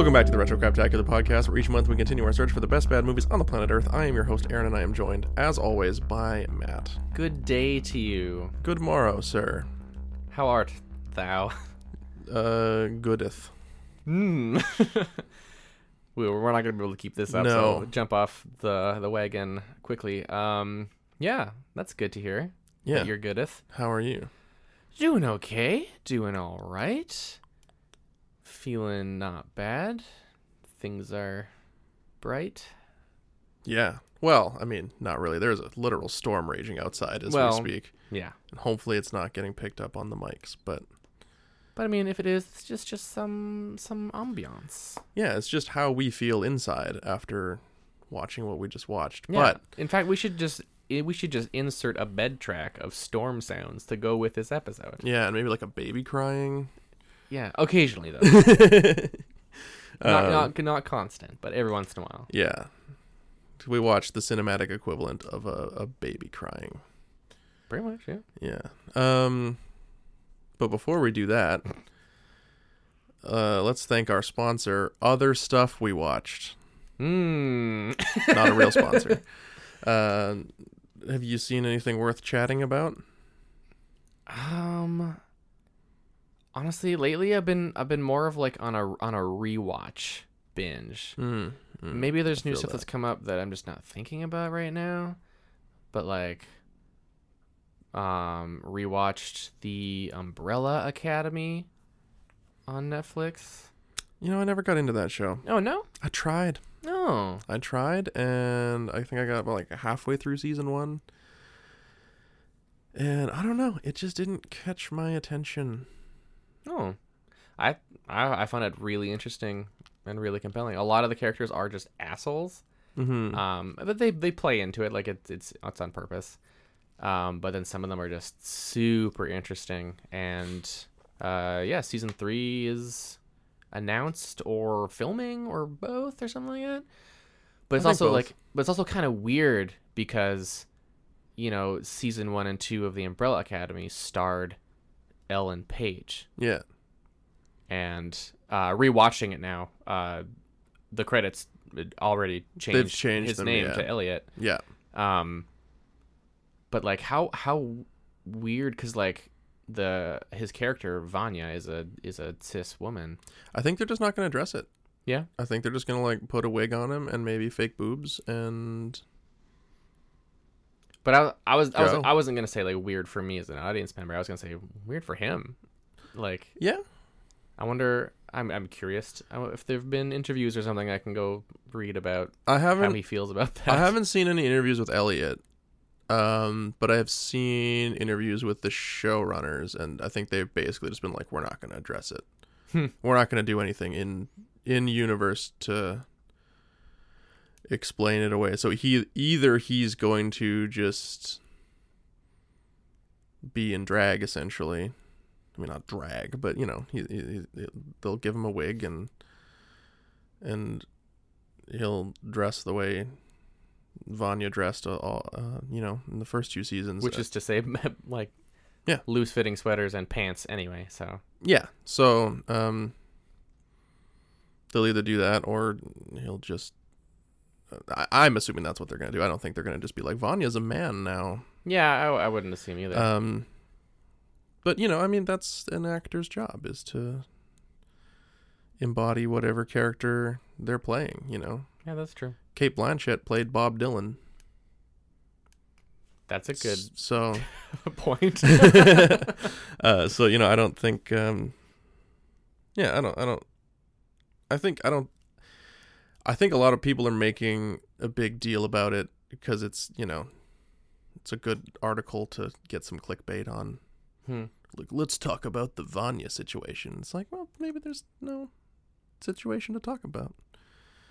Welcome back to the Retro Craptacular podcast, where each month we continue our search for the best bad movies on the planet Earth. I am your host, Aaron, and I am joined, as always, by Matt. Good day to you. Good morrow, sir. How art thou? Uh, goodeth. Hmm. we, we're not going to be able to keep this up, No. so jump off the, the wagon quickly. Um, yeah, that's good to hear. Yeah. You're goodeth. How are you? Doing okay. Doing all right. Feeling not bad. Things are bright. Yeah. Well, I mean, not really. There's a literal storm raging outside as Well- we speak. Yeah. And hopefully it's not getting picked up on the mics, but But I mean, if it is, it's just just some some ambiance. yeah, it's just how we feel inside after watching what we just watched. Yeah. But in fact, we should just eh, we should just insert a bed track of storm sounds to go with this episode. yeah, and maybe like a baby crying. Yeah, occasionally though, Um, not, not not constant, but every once in a while. Yeah. We watched the cinematic equivalent of a, a baby crying. Pretty much, yeah. Yeah. Um but before we do that, uh let's thank our sponsor, Other Stuff We Watched. Hmm. Not a real sponsor. Uh have you seen anything worth chatting about? um. Honestly, lately I've been I've been more of like on a on a rewatch binge. Mm. mm. Maybe there's new stuff that. that's come up that I'm just not thinking about right now. But like um rewatched the Umbrella Academy on Netflix. You know, I never got into that show. Oh no? I tried. No. I tried, and I think I got about like halfway through season one. And I don't know, it just didn't catch my attention. Oh. I I I found it really interesting and really compelling. A lot of the characters are just assholes. Mm-hmm. Um but they they play into it like it's it's it's on purpose. Um but then some of them are just super interesting and uh yeah, season 3 is announced or filming or both or something like that. But it's also both. like but it's also kind of weird because you know, season 1 and 2 of the Umbrella Academy starred Ellen Page yeah. and uh, rewatching it now, uh, the credits already changed, changed his them, name yeah. to Elliot. Yeah. Um, but like how how weird because like the his character Vanya is a is a cis woman. I think they're just not going to address it. Yeah. I think they're just going to like put a wig on him and maybe fake boobs and But I I was I was. I wasn't gonna say like weird for me as an audience member. I was gonna say weird for him. Like yeah. I wonder. I'm I'm curious if there've been interviews or something I can go read about I haven't how he feels about that. I haven't seen any interviews with Elliot. Um, but I have seen interviews with the showrunners and I think they've basically just been like we're not going to address it. Hmm. We're not going to do anything in in universe to explain it away. So he either he's going to just be in drag essentially. I mean not drag, but you know, he, he, he- they'll give him a wig and and he'll dress the way Vanya dressed uh, all, uh, you know, in the first two seasons. which is to say like Yeah. loose fitting sweaters and pants anyway so Yeah. So, um, they'll either do that or he'll just. I, I'm assuming that's what they're gonna do. I don't think they're gonna just be like Vanya's a man now. yeah i, I wouldn't assume either Um, but you know, I mean, that's an actor's job is to embody whatever character they're playing. You know, yeah that's true Cate Blanchett played Bob Dylan. that's a good S- So, point uh, so you know, I don't think. Um, yeah, I don't. I don't. I think I don't. I think a lot of people are making a big deal about it because it's you know, it's a good article to get some clickbait on. Hmm. Like, let's talk about the Vanya situation. It's like, well, maybe there's no situation to talk about.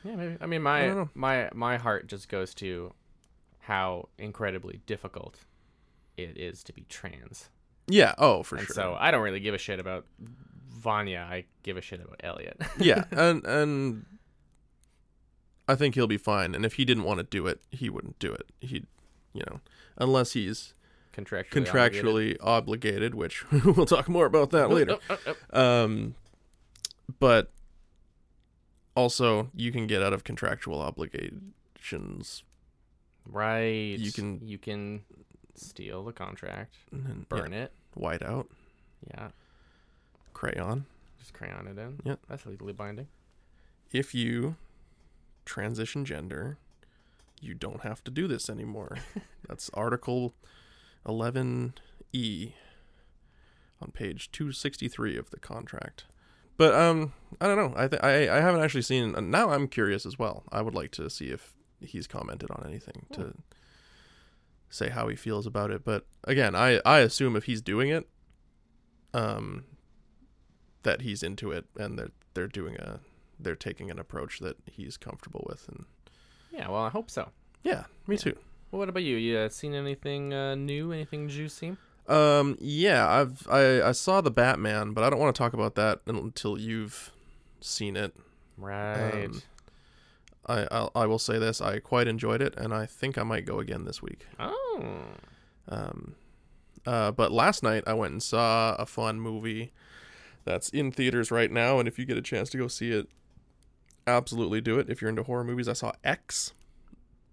yeah maybe i mean my know. my my heart just goes to how incredibly difficult it is to be trans Yeah. Oh, for and sure. so i don't really give a shit about vanya i give a shit about elliot yeah, and and I think he'll be fine. And if he didn't want to do it, he wouldn't do it. He'd, you know, unless he's contractually contractually obligated, which we'll talk more about that later. Oh, oh, oh. Um, but also you can get out of contractual obligations. Right. You can- you can steal the contract, and burn it. white out, Yeah. crayon. Just crayon it in. Yeah. That's legally binding. If you transition gender, you don't have to do this anymore. That's Article 11E on page 263 of the contract. But um, I don't know. I th- I I haven't actually seen. uh, Now I'm curious as well. I would like to see if he's commented on anything to say how he feels about it. But again, I I assume if he's doing it, um, that he's into it and they're they're doing a they're taking an approach that he's comfortable with and Yeah. Well, I hope so. yeah, me Yeah. too. Well, what about you? You uh, seen anything uh, new? Anything juicy? Um, yeah, I've I I saw the Batman, but I don't want to talk about that until you've seen it. Right. Um, I I'll, I will say this: I quite enjoyed it, and I think I might go again this week. oh. Um, uh, but last night I went and saw a fun movie that's in theaters right now, and if you get a chance to go see it, absolutely do it. If you're into horror movies, I saw X.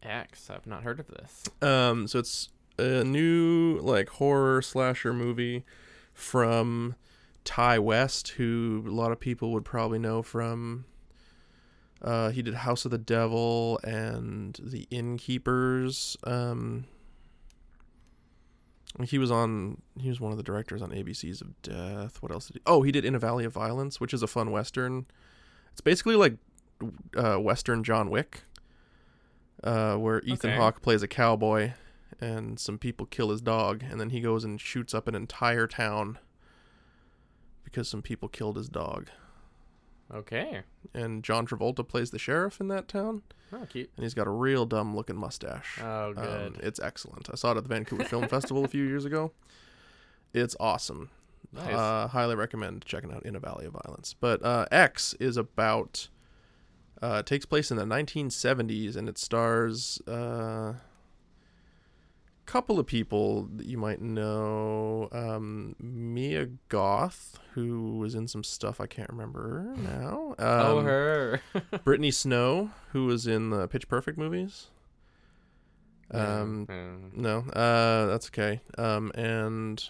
X. I've not heard of this. Um, so it's a new like horror slasher movie from Ti West, who a lot of people would probably know from. Uh, he did House of the Devil and The Innkeepers. Um, he was on. He was one of the directors on ABCs of Death. What else did he? Oh, he did In a Valley of Violence, which is a fun western. It's basically like uh, Western John Wick, uh, where Ethan Okay. Hawke plays a cowboy, and some people kill his dog, and then he goes and shoots up an entire town because some people killed his dog. Okay. And John Travolta plays the sheriff in that town, Oh, cute. and he's got a real dumb looking mustache. Oh, Um, good. it's excellent. I saw it at the Vancouver Film Festival a few years ago. It's awesome. nice. Uh, highly recommend checking out In a Valley of Violence. But uh, X is about uh, takes place in the 1970s, and it stars a uh, couple of people that you might know. Um, Mia Goth, who was in some stuff I can't remember now. Um, oh, her. Brittany Snow, who was in the Pitch Perfect movies. Um, yeah. no, uh, that's okay. Um, and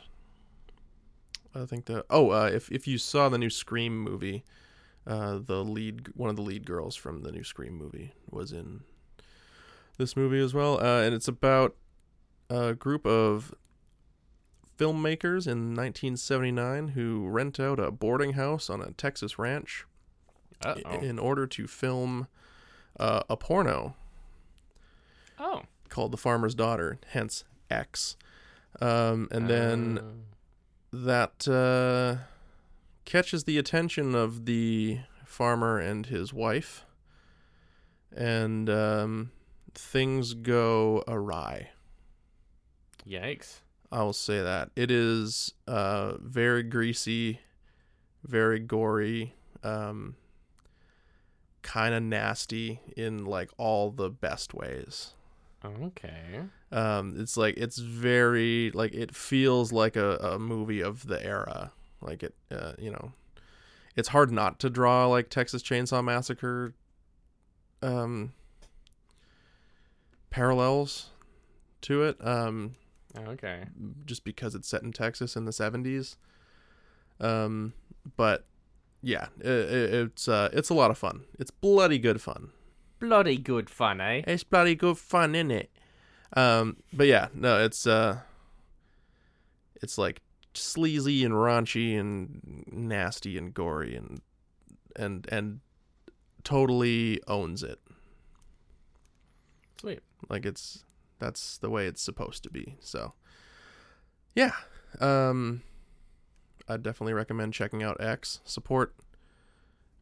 I think the oh, uh, if if you saw the new Scream movie, uh, the lead one of the lead girls from the new Scream movie was in this movie as well, uh, and it's about a group of filmmakers in 1979 who rent out a boarding house on a Texas ranch Uh-oh. in order to film uh, a porno Oh. called The Farmer's Daughter, hence X. Um, and then Uh, that uh, catches the attention of the farmer and his wife, and um, things go awry. yikes. I will say that it is uh, very greasy, very gory, um, kind of nasty in like all the best ways. Okay. um it's like it's very like it feels like a, a movie of the era like it uh, you know it's hard not to draw like texas chainsaw massacre um parallels to it um Okay. just because it's set in texas in the 70s um but yeah it, it's uh it's a lot of fun it's bloody good fun Bloody good fun, eh? it's bloody good fun, is it? Um, but yeah, no, it's uh, it's like sleazy and raunchy and nasty and gory and and and totally owns it. Sweet. Like it's that's the way it's supposed to be. So yeah, um, I definitely recommend checking out X. Support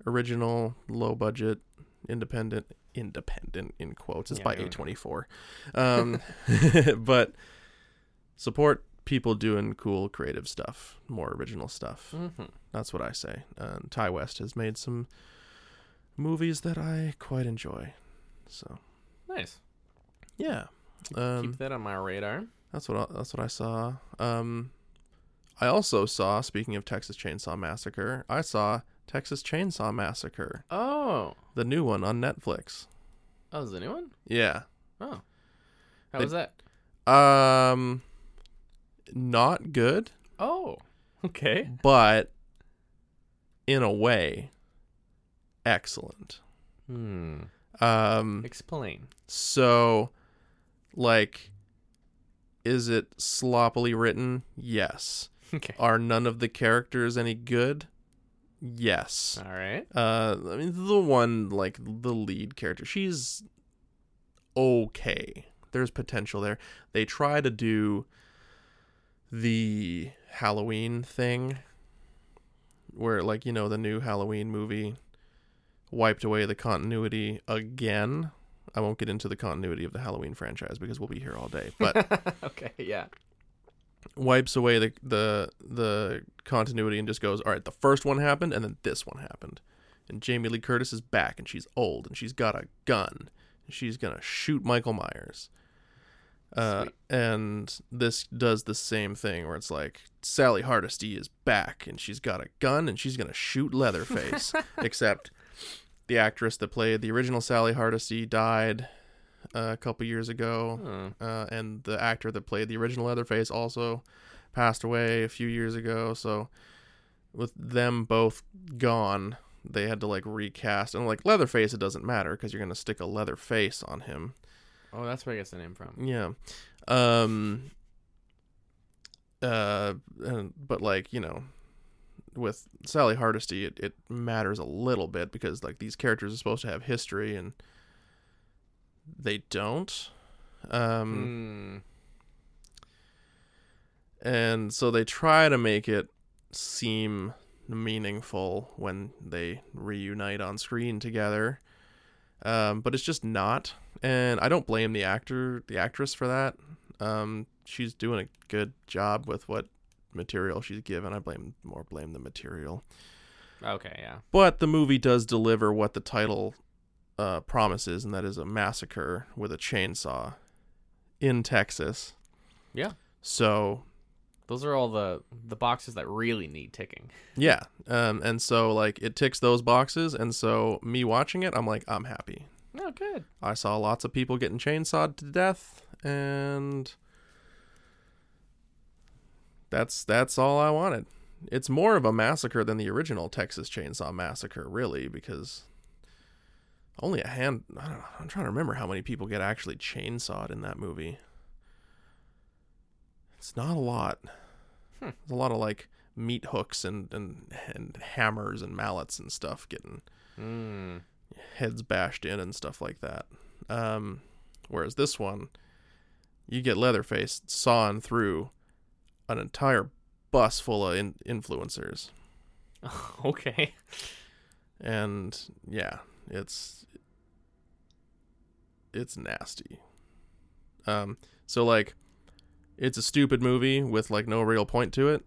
original, low budget, independent, independent in quotes. It's Yeah, by. A twenty four, um, but support people doing cool, creative stuff, more original stuff. Mm-hmm. That's what I say. And Ti West has made some movies that I quite enjoy. So Nice. yeah. Keep, Um, keep that on my radar. That's what I, that's what I saw. Um, I also saw. Speaking of Texas Chainsaw Massacre, I saw Texas Chainsaw Massacre, Oh, the new one on Netflix. Oh, is the new one. Yeah. Oh, how They- was that? Um, not good, Oh, okay. but in a way, excellent. Hmm. Um, Explain. so like, is it sloppily written? Yes. Okay. Are none of the characters any good? Yes. All right. Uh, I mean, the one like the lead character, she's okay. There's potential there. They try to do the Halloween thing, where like you know the new Halloween movie wiped away the continuity again. I won't get into the continuity of the Halloween franchise because we'll be here all day. But okay. Yeah. wipes away the the the continuity and just goes, all right, the first one happened and then this one happened, and Jamie Lee Curtis is back and she's old and she's got a gun and she's gonna shoot Michael Myers. Uh, and this does the same thing where it's like Sally Hardesty is back and she's got a gun and she's gonna shoot Leatherface, except the actress that played the original Sally Hardesty died uh, a couple years ago Hmm. uh, and the actor that played the original Leatherface also passed away a few years ago. So with them both gone, they had to like recast. And like Leatherface, it doesn't matter because you're gonna stick a leather face on him. Oh, that's where I gets the name from. Yeah. Um. Uh, and, but like you know, with Sally Hardesty, it, it matters a little bit because like these characters are supposed to have history and they don't. Um Hmm. and so they try to make it seem meaningful when they reunite on screen together um, but it's just not and i don't blame the actor the actress for that um, she's doing a good job with what material she's given i blame more blame the material Okay. Yeah. but the movie does deliver what the title uh, promises and that is a massacre with a chainsaw in texas Yeah. so Those are all the the boxes that really need ticking. Yeah. Um, and so like it ticks those boxes, and so me watching it, I'm like, I'm happy. Oh, good. I saw lots of people getting chainsawed to death, and that's that's all I wanted. It's more of a massacre than the original Texas Chainsaw Massacre, really, because only a hand. I don't know. I'm trying to remember how many people get actually chainsawed in that movie. It's not a lot. Hmm. There's a lot of like meat hooks and, and and hammers and mallets and stuff getting Hmm. heads bashed in and stuff like that. Um, whereas this one, you get Leatherface sawing through an entire bus full of in- influencers, okay. and yeah, it's it's nasty. Um, so like, it's a stupid movie with like no real point to it,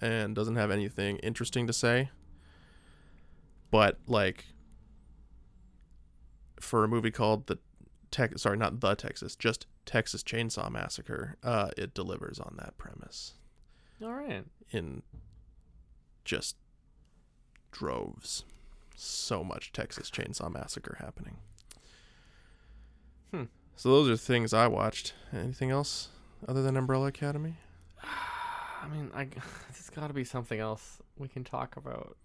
and doesn't have anything interesting to say. But like, for a movie called the Tex, sorry, not the Texas, just Texas Chainsaw Massacre, uh, it delivers on that premise All right. in just droves. So much Texas Chainsaw Massacre happening. Hmm. So those are things I watched. Anything else other than Umbrella Academy? I mean, I there's got to be something else we can talk about.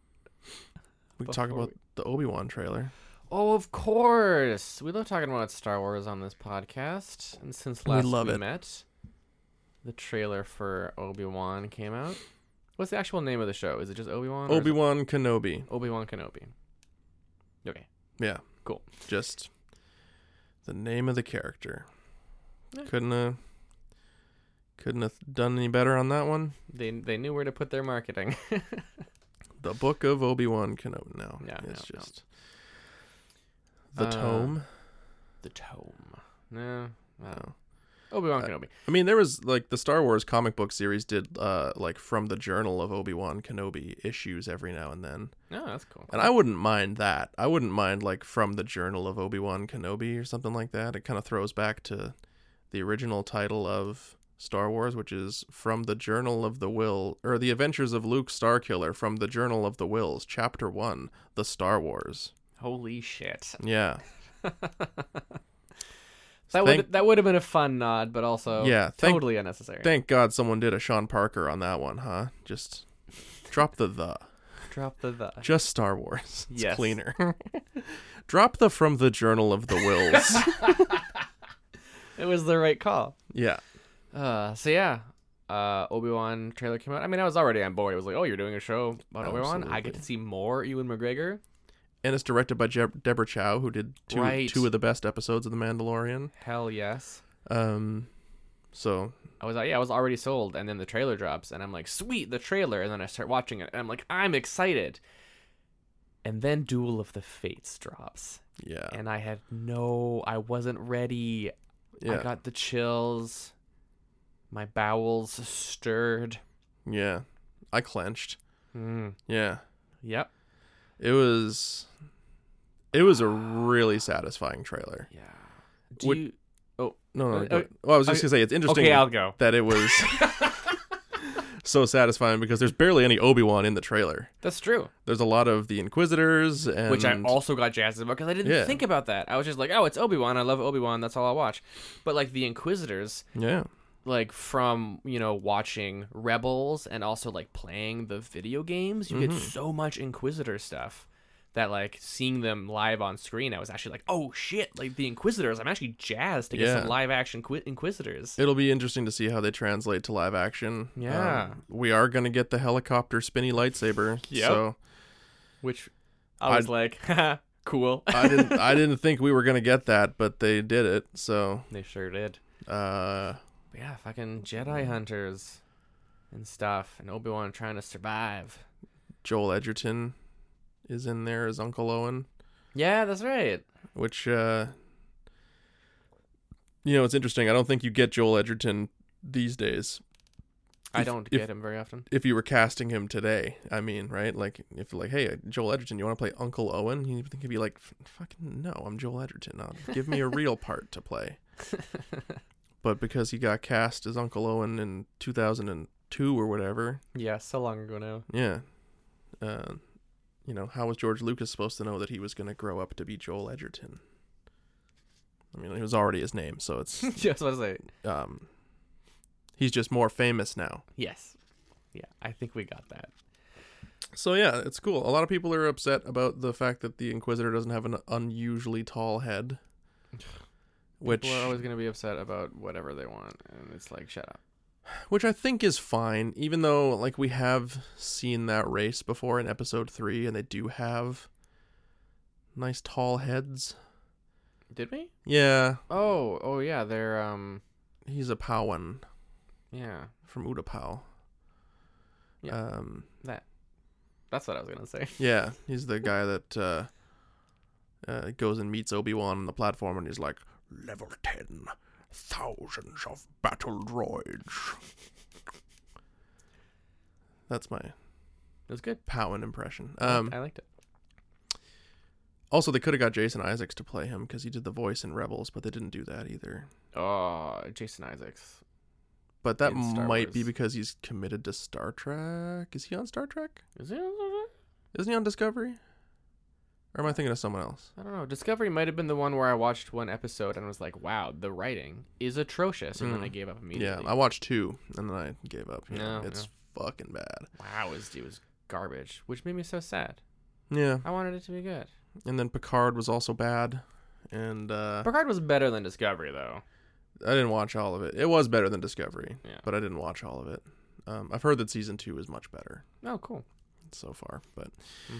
We can talk about the Obi Wan trailer. Oh, of course. We love talking about Star Wars on this podcast. And since We last love we it. met, the trailer for Obi Wan came out. What's the actual name of the show? Is it just Obi Wan? Obi Wan Kenobi. Obi Wan Kenobi. Okay. Yeah. Cool. Just the name of the character. Yeah. Couldn't have couldn't have done any better on that one. They they knew where to put their marketing. The Book of Obi Wan Kenobi. No, No, it's no, no. just the Uh, tome. the tome. No. No. Obi Wan Kenobi. I mean, there was like the Star Wars comic book series did uh like from the Journal of Obi Wan Kenobi issues every now and then, Oh, that's cool. and I wouldn't mind that. I wouldn't mind like from the Journal of Obi Wan Kenobi or something like that. It kind of throws back to the original title of Star Wars, which is from the Journal of the Will, or The Adventures of Luke Starkiller from the Journal of the Whills, Chapter 1, The Star Wars. Holy shit. Yeah. That Thank- would that would have been a fun nod, but also Yeah, thank- totally unnecessary. Thank God someone did a Sean Parker on that one, huh? Just drop the the. Drop the the. Just Star Wars. It's Yes. cleaner. drop the from the Journal of the Whills. It was the right call. yeah. Uh, so yeah, uh, Obi Wan trailer came out. I mean, I was already on board. It was like, oh, you're doing a show about Obi Wan. I get to see more Ewan McGregor. And it's directed by Je- Deborah Chow, who did two Right. two of the best episodes of The Mandalorian. Hell yes. Um, so I was like, yeah, I was already sold, and then the trailer drops, and I'm like, sweet, the trailer, and then I start watching it, and I'm like, I'm excited. And then Duel of the Fates drops, yeah, and I had no, I wasn't ready. yeah, I got the chills. My bowels stirred. yeah. I clenched. Mm. Yeah, Yep. it was. It was a really satisfying trailer. Yeah. Do Would- you? No, no. Uh, uh, well, I was just okay- gonna say it's interesting Okay, I'll go. that it was so satisfying because there's barely any Obi Wan in the trailer. That's true. There's a lot of the Inquisitors and Which I also got jazzed about because I didn't Yeah. think about that. I was just like, oh, it's Obi Wan. I love Obi Wan. That's all I'll watch. But like the Inquisitors, yeah, like from you know watching Rebels and also like playing the video games, you Mm-hmm. get so much Inquisitor stuff that like seeing them live on screen, I was actually like, oh shit, like the Inquisitors. I'm actually jazzed to get Yeah. some live action Qui- Inquisitors. it'll be interesting to see how they translate to live action. Yeah. Um, we are gonna get the helicopter spinny lightsaber. Yep. So Which I was I'd- like, cool. I didn't I didn't think we were gonna get that, but they did it. So they sure did. uh, But yeah, fucking Jedi hunters and stuff, and Obi Wan trying to survive. Joel Edgerton is in there as Uncle Owen. Yeah, that's right. which uh you know it's interesting i don't think you get joel edgerton these days I don't if- get him very often. if you were casting him today i mean right like if like hey joel edgerton you want to play uncle owen you think he'd be like fucking no i'm joel edgerton give me a real part to play but because he got cast as uncle owen in 2002 or whatever. Yeah, so long ago now. yeah. Uh you know how was george lucas supposed to know that he was going to grow up to be joel edgerton? I mean it was already his name so it's Just want to say. um he's just more famous now. Yes. Yeah, I think we got that. so yeah it's cool. A lot of people are upset about the fact that the inquisitor doesn't have an unusually tall head which People are always gonna be upset about whatever they want, and it's like, shut up. which i think is fine even though like we have seen that race before in episode 3 and they do have nice tall heads Did we? yeah Oh, oh yeah, they're um, he's a Pau'an yeah, from Utapau. Yeah. Um, that. That's what I was gonna say. yeah, he's the guy that uh, uh, goes and meets Obi Wan on the platform, and he's like, "Level ten, thousands of battle droids." That's my It was good. Pau'an impression. I Um, liked- I liked it. also, they could have got Jason Isaacs to play him because he did the voice in Rebels, but they didn't do that either. Oh, Jason Isaacs. But that In Star might be because he's committed to Star Trek. Is he on Star Trek? Is he? Isn't he on Discovery? Or am I thinking of someone else? I don't know. Discovery might have been the one where I watched one episode and was like, "Wow, the writing is atrocious," and then Mm. I gave up immediately. Yeah, immediately. I watched two and then I gave up. Yeah, No, it's fucking bad. wow, it was, it was garbage, which made me so sad. Yeah, I wanted it to be good. and then Picard was also bad, and uh, Picard was better than Discovery, though. I didn't watch all of it. It was better than Discovery, Yeah. but I didn't watch all of it. Um, I've heard that season two is much better Oh, cool. so far, but Hmm.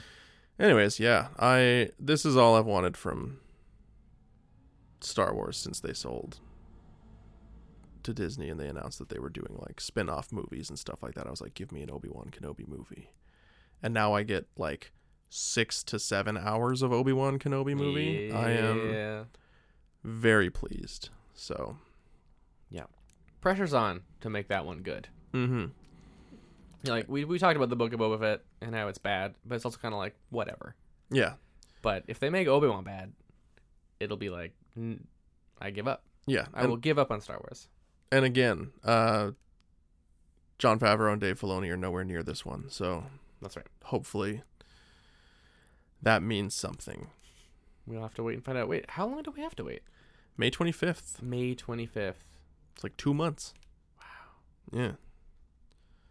Anyways, yeah, I this is all I've wanted from Star Wars since they sold to Disney and they announced that they were doing like spin-off movies and stuff like that. I was like, give me an Obi-Wan Kenobi movie. And now I get like 6 to 7 hours of Obi-Wan Kenobi movie. I am very pleased. So, yeah. Pressure's on to make that one good. mhm. Like we we talked about the Book of Boba Fett and how it's bad, but it's also kind of like whatever. Yeah. But if they make Obi Wan bad, it'll be like, "N- I give up. Yeah. I and, will give up on Star Wars. and again, uh, Jon Favreau and Dave Filoni are nowhere near this one, so That's right. hopefully that means something. We'll have to wait and find out. Wait, how long do we have to wait? May 25th. May 25th. It's like two months. Wow. Yeah.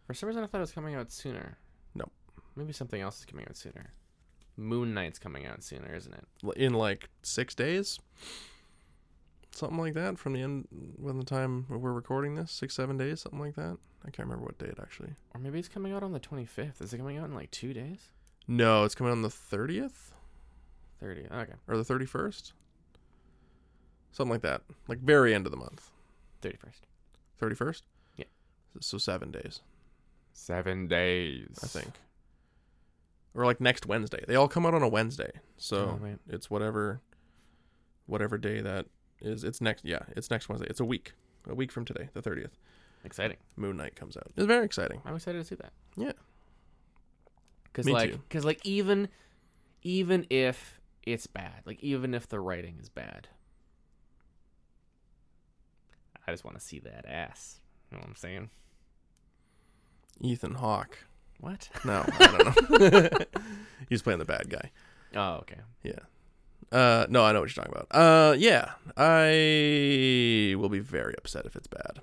For some reason, I thought it was coming out sooner. Maybe something else is coming out sooner. Moon Knight's coming out sooner, isn't it? In like six days. Something like that from the end, when the time we're recording this, six, seven days, something like that. I can't remember what date actually. Or maybe it's coming out on the 25th. Is it coming out in like two days? No, it's coming out on the 30th 30. Okay. or the 31st. Something like that. Like very end of the month. 31st. 31st? Yeah. So seven days, Seven days. I think. Or like next Wednesday. They all come out on a Wednesday. So Oh, it's whatever whatever day that is. It's next yeah, it's next Wednesday. It's a week. A week from today, the 30th. Exciting. Moon Knight comes out. It's very exciting. I'm excited to see that. Yeah. Cause like, cause like even, even if it's bad, like even if the writing is bad, I just want to see that ass. You know what I'm saying? Ethan Hawke. What? No, I don't know. He's playing the bad guy. Oh, okay. Yeah. Uh, no, I know what you're talking about. Uh, yeah, I will be very upset if it's bad.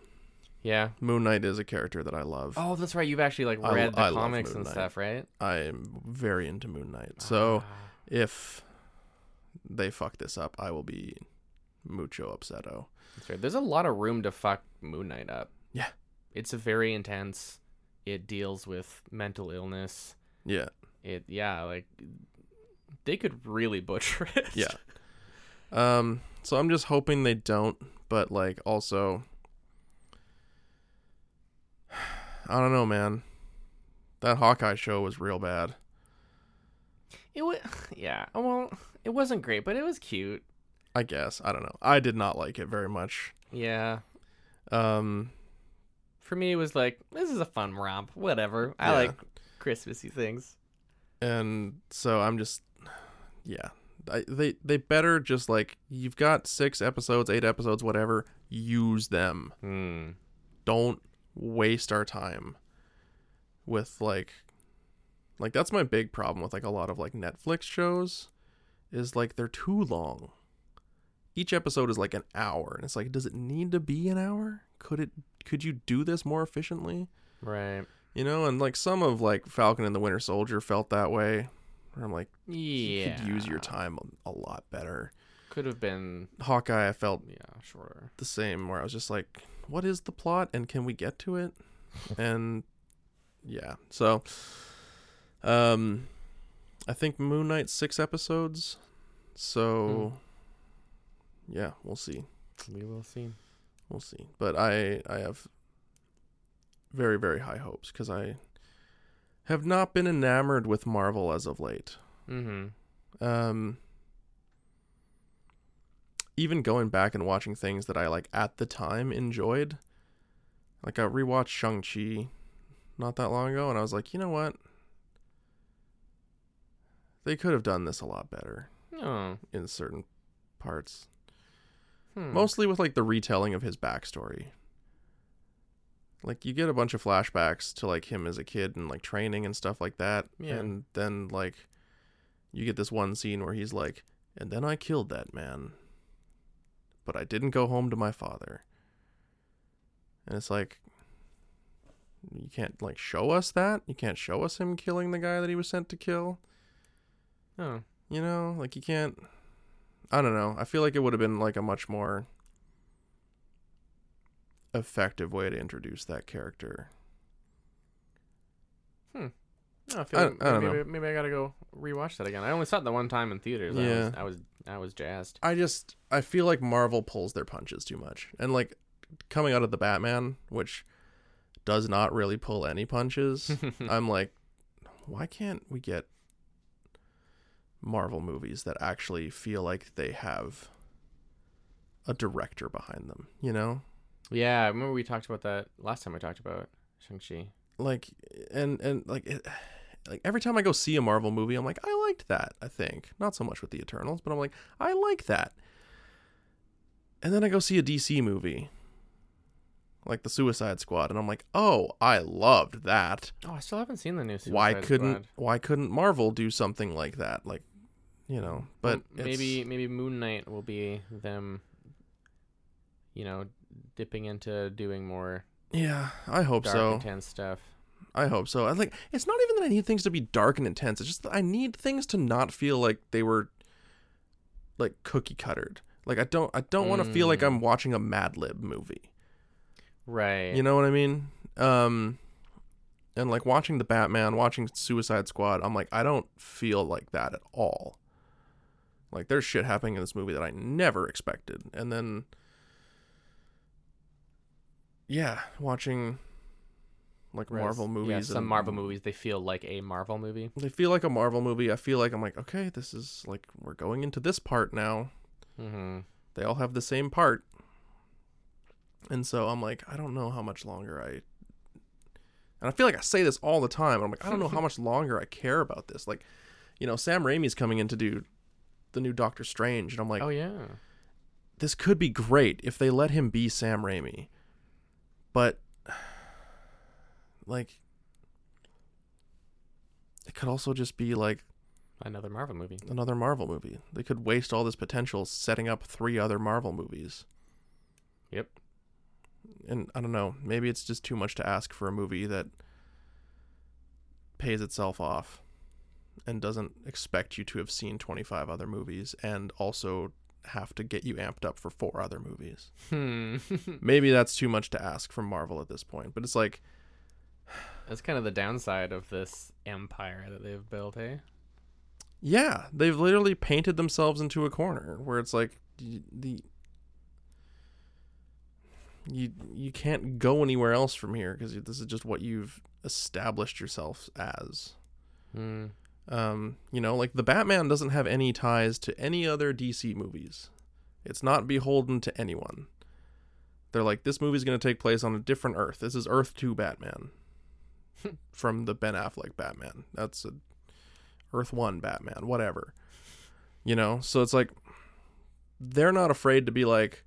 Yeah. Moon Knight is a character that I love. Oh, that's right. You've actually like I- read the I love comics Moon and Knight. stuff, right? I am very into Moon Knight. So Ah. if they fuck this up, I will be mucho upseto. That's right. There's a lot of room to fuck Moon Knight up. Yeah. It's a very intense. It deals with mental illness. Yeah, It yeah, like they could really butcher it. yeah. Um, so I'm just hoping they don't, but like also, I don't know, man. That Hawkeye show was real bad. It was yeah. Well, it wasn't great, but it was cute. I guess I don't know. I did not like it very much. Yeah. Um, For me, it was like this is a fun romp. Whatever. I Yeah. like Christmassy things. and so I'm just, yeah. I, they they better just like you've got six episodes, eight episodes, whatever. Use them. Hmm. Don't waste our time with like, like that's my big problem with like a lot of like Netflix shows, is like they're too long. Each episode is like an hour, and it's like, does it need to be an hour? Could it? Could you do this more efficiently? Right. You know, and like some of like Falcon and the Winter Soldier felt that way. Where I'm like, Yeah. you could use your time a, a lot better. Could have been Hawkeye, I felt yeah shorter. the same. Where I was just like, what is the plot, and can we get to it? and yeah, so um, I think Moon Knight six episodes. So yeah, we'll see. We will see. We'll see. But I I have very very high hopes because I have not been enamored with Marvel as of late. Mm-hmm. Um, even going back and watching things that I like at the time enjoyed. Like I rewatched Shang Chi not that long ago, and I was like, you know what? They could have done this a lot better Oh. in certain parts. Hmm. mostly with like the retelling of his backstory like you get a bunch of flashbacks to like him as a kid and like training and stuff like that Yeah. and then like you get this one scene where he's like and then i killed that man but i didn't go home to my father and it's like you can't like show us that you can't show us him killing the guy that he was sent to kill Oh. you know, like you can't. I don't know. I feel like it would have been like a much more effective way to introduce that character. Oh, I feel I- like I don't maybe, know. maybe I gotta go rewatch that again. I only saw it the one time in theaters. I Yeah. was, I was I was jazzed. I just I feel like Marvel pulls their punches too much, and like coming out of the Batman, which does not really pull any punches. I'm like, why can't we get Marvel movies that actually feel like they have a director behind them? You know, yeah, I remember we talked about that last time. I talked about Shang Chi. like and and like it, like every time I go see a Marvel movie, I'm like, I liked that. I think not so much with the Eternals, but I'm like, I like that. And then I go see a DC movie, like the Suicide Squad, and I'm like, oh, I loved that. Oh, I still haven't seen the new. Suicide why couldn't Squad. Why couldn't Marvel do something like that? Like, you know, but Well, maybe maybe Moon Knight will be them. You know, dipping into doing more yeah, I hope dark, so. intense stuff. I hope so. I like. It's not even that I need things to be dark and intense. It's just that I need things to not feel like they were, like cookie cuttered. Like I don't. I don't want to feel like Mm. I'm watching a Mad Lib movie. Right. You know what I mean? Um, and like watching the Batman, watching Suicide Squad, I'm like, I don't feel like that at all. Like there's shit happening in this movie that I never expected, and then, yeah, watching like Marvel movies. Yeah, some and- Marvel movies they feel like a Marvel movie. They feel like a Marvel movie. I feel like I'm like, okay, this is like we're going into this part now. Mm-hmm. They all have the same part. And so I'm like, I don't know how much longer I and I feel like I say this all the time. I'm like, I don't know how much longer I care about this. Like, you know, Sam Raimi's coming in to do the new Doctor Strange, and I'm like, oh yeah. this could be great if they let him be Sam Raimi. But like it could also just be like Another Marvel movie. another Marvel movie. They could waste all this potential setting up three other Marvel movies. Yep. And I don't know, maybe it's just too much to ask for a movie that pays itself off and doesn't expect you to have seen 25 other movies and also have to get you amped up for four other movies. Hmm. Maybe that's too much to ask from Marvel at this point, but it's like That's kind of the downside of this empire that they've built, eh? Yeah, they've literally painted themselves into a corner where it's like the you you can't go anywhere else from here because this is just what you've established yourself as. Hmm. Um, you know, like the Batman doesn't have any ties to any other DC movies. It's not beholden to anyone. They're like this movie's going to take place on a different Earth. This is Earth 2 Batman from the Ben Affleck Batman. That's a Earth 1 Batman, whatever. You know, so it's like they're not afraid to be like,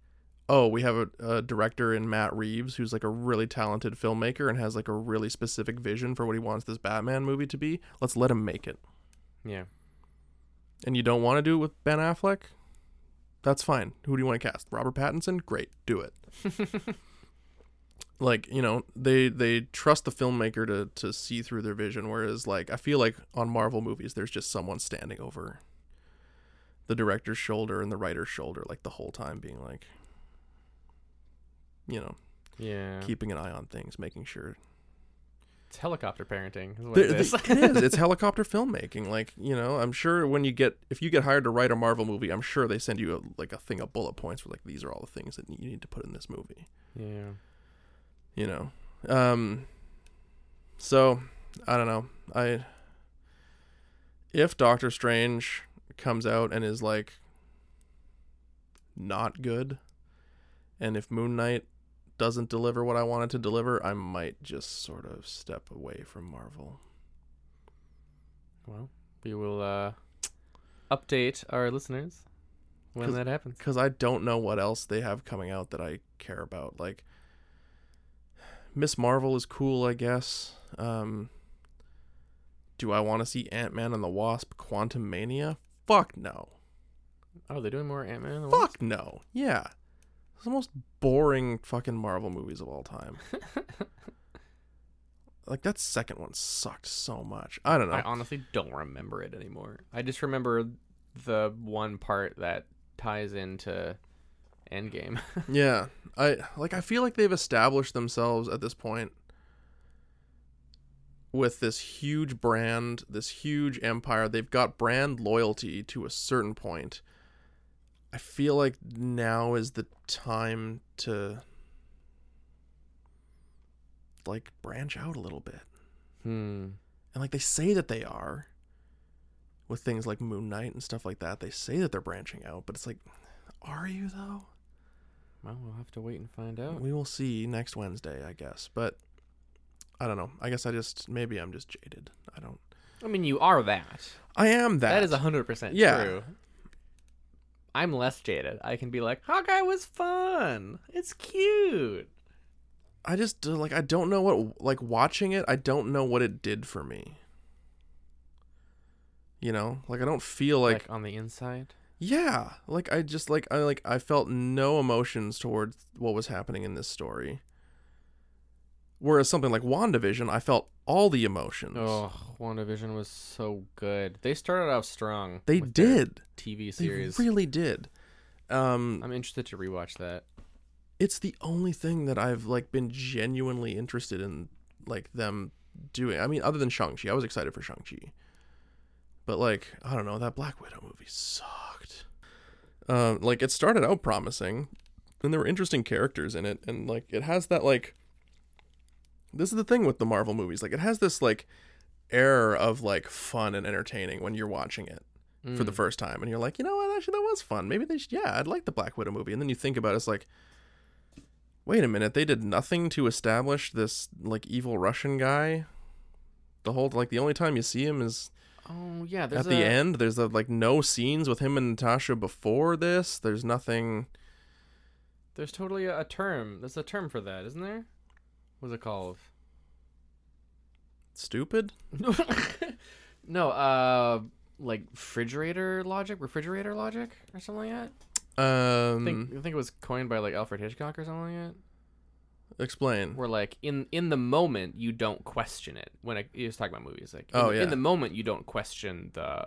"Oh, we have a, a director in Matt Reeves who's like a really talented filmmaker and has like a really specific vision for what he wants this Batman movie to be. Let's let him make it." Yeah. and you don't want to do it with Ben Affleck, that's fine. Who do you want to cast? Robert Pattinson? Great, do it. like you know, they they trust the filmmaker to to see through their vision. Whereas like I feel like on Marvel movies, there's just someone standing over the director's shoulder and the writer's shoulder, like the whole time, being like, you know, Yeah. keeping an eye on things, making sure It's helicopter parenting. Is what There- it is. it is. It's helicopter filmmaking. Like you know, I'm sure when you get if you get hired to write a Marvel movie, I'm sure they send you a, like a thing of bullet points where like these are all the things that you need to put in this movie. yeah. You know, um, so I don't know. I if Doctor Strange comes out and is like not good, and if Moon Knight doesn't deliver what I wanted to deliver, I might just sort of step away from Marvel. Well, we will uh, update our listeners when 'Cause- that happens. because I don't know what else they have coming out that I care about. Like Miss Marvel is cool, I guess. Um, do I want to see Ant Man and the Wasp: Quantumania? Fuck no. Oh, they're doing more Ant Man and the Fuck no. Yeah, the most boring fucking Marvel movies of all time. like that second one sucked so much. I don't know. I honestly don't remember it anymore. I just remember the one part that ties into Endgame. Yeah, I like. I feel like they've established themselves at this point with this huge brand, this huge empire. They've got brand loyalty to a certain point. I feel like now is the time to like branch out a little bit. hmm. And like they say that they are with things like Moon Knight and stuff like that. They say that they're branching out, but it's like are you though? Well, we'll have to wait and find out. We will see next Wednesday, I guess. But I don't know. I guess I just maybe I'm just jaded. I don't. I mean, you are that. I am that. that is hundred percent Yeah. true. I'm less jaded. I can be like, Hawkeye was fun. It's cute. I just uh, like I don't know what like watching it. I don't know what it did for me. You know, like I don't feel like, Like, on the inside. yeah, like I just like I like I felt no emotions towards what was happening in this story. Whereas something like WandaVision, I felt all the emotions. Oh, WandaVision was so good. They started off strong. they did. TV They series. really did. Um, I'm interested to rewatch that. it's the only thing that I've like been genuinely interested in like them doing. I mean, other than Shang-Chi, I was excited for Shang-Chi. But like, I don't know, that Black Widow movie sucked. Um, like it started out promising, and there were interesting characters in it, and like it has that like this is the thing with the Marvel movies. Like it has this like air of like fun and entertaining when you're watching it for the Mm. first time, and you're like, you know what, actually that was fun. Maybe they should, yeah, I'd like the Black Widow movie. And then you think about it, it's like, wait a minute, they did nothing to establish this like evil Russian guy. The whole like the only time you see him is Oh yeah, there's at the a- end. There's uh like no scenes with him and Natasha before this. There's nothing. There's totally a, a term. There's a term for that, isn't there? What's it called? Stupid. no, uh, like refrigerator logic, refrigerator logic, or something like that. I Um, think I think it was coined by like Alfred Hitchcock or something like that. explain. Where like in in the moment you don't question it when I, was talking about movies. Like in, Oh, the- yeah. in the moment you don't question the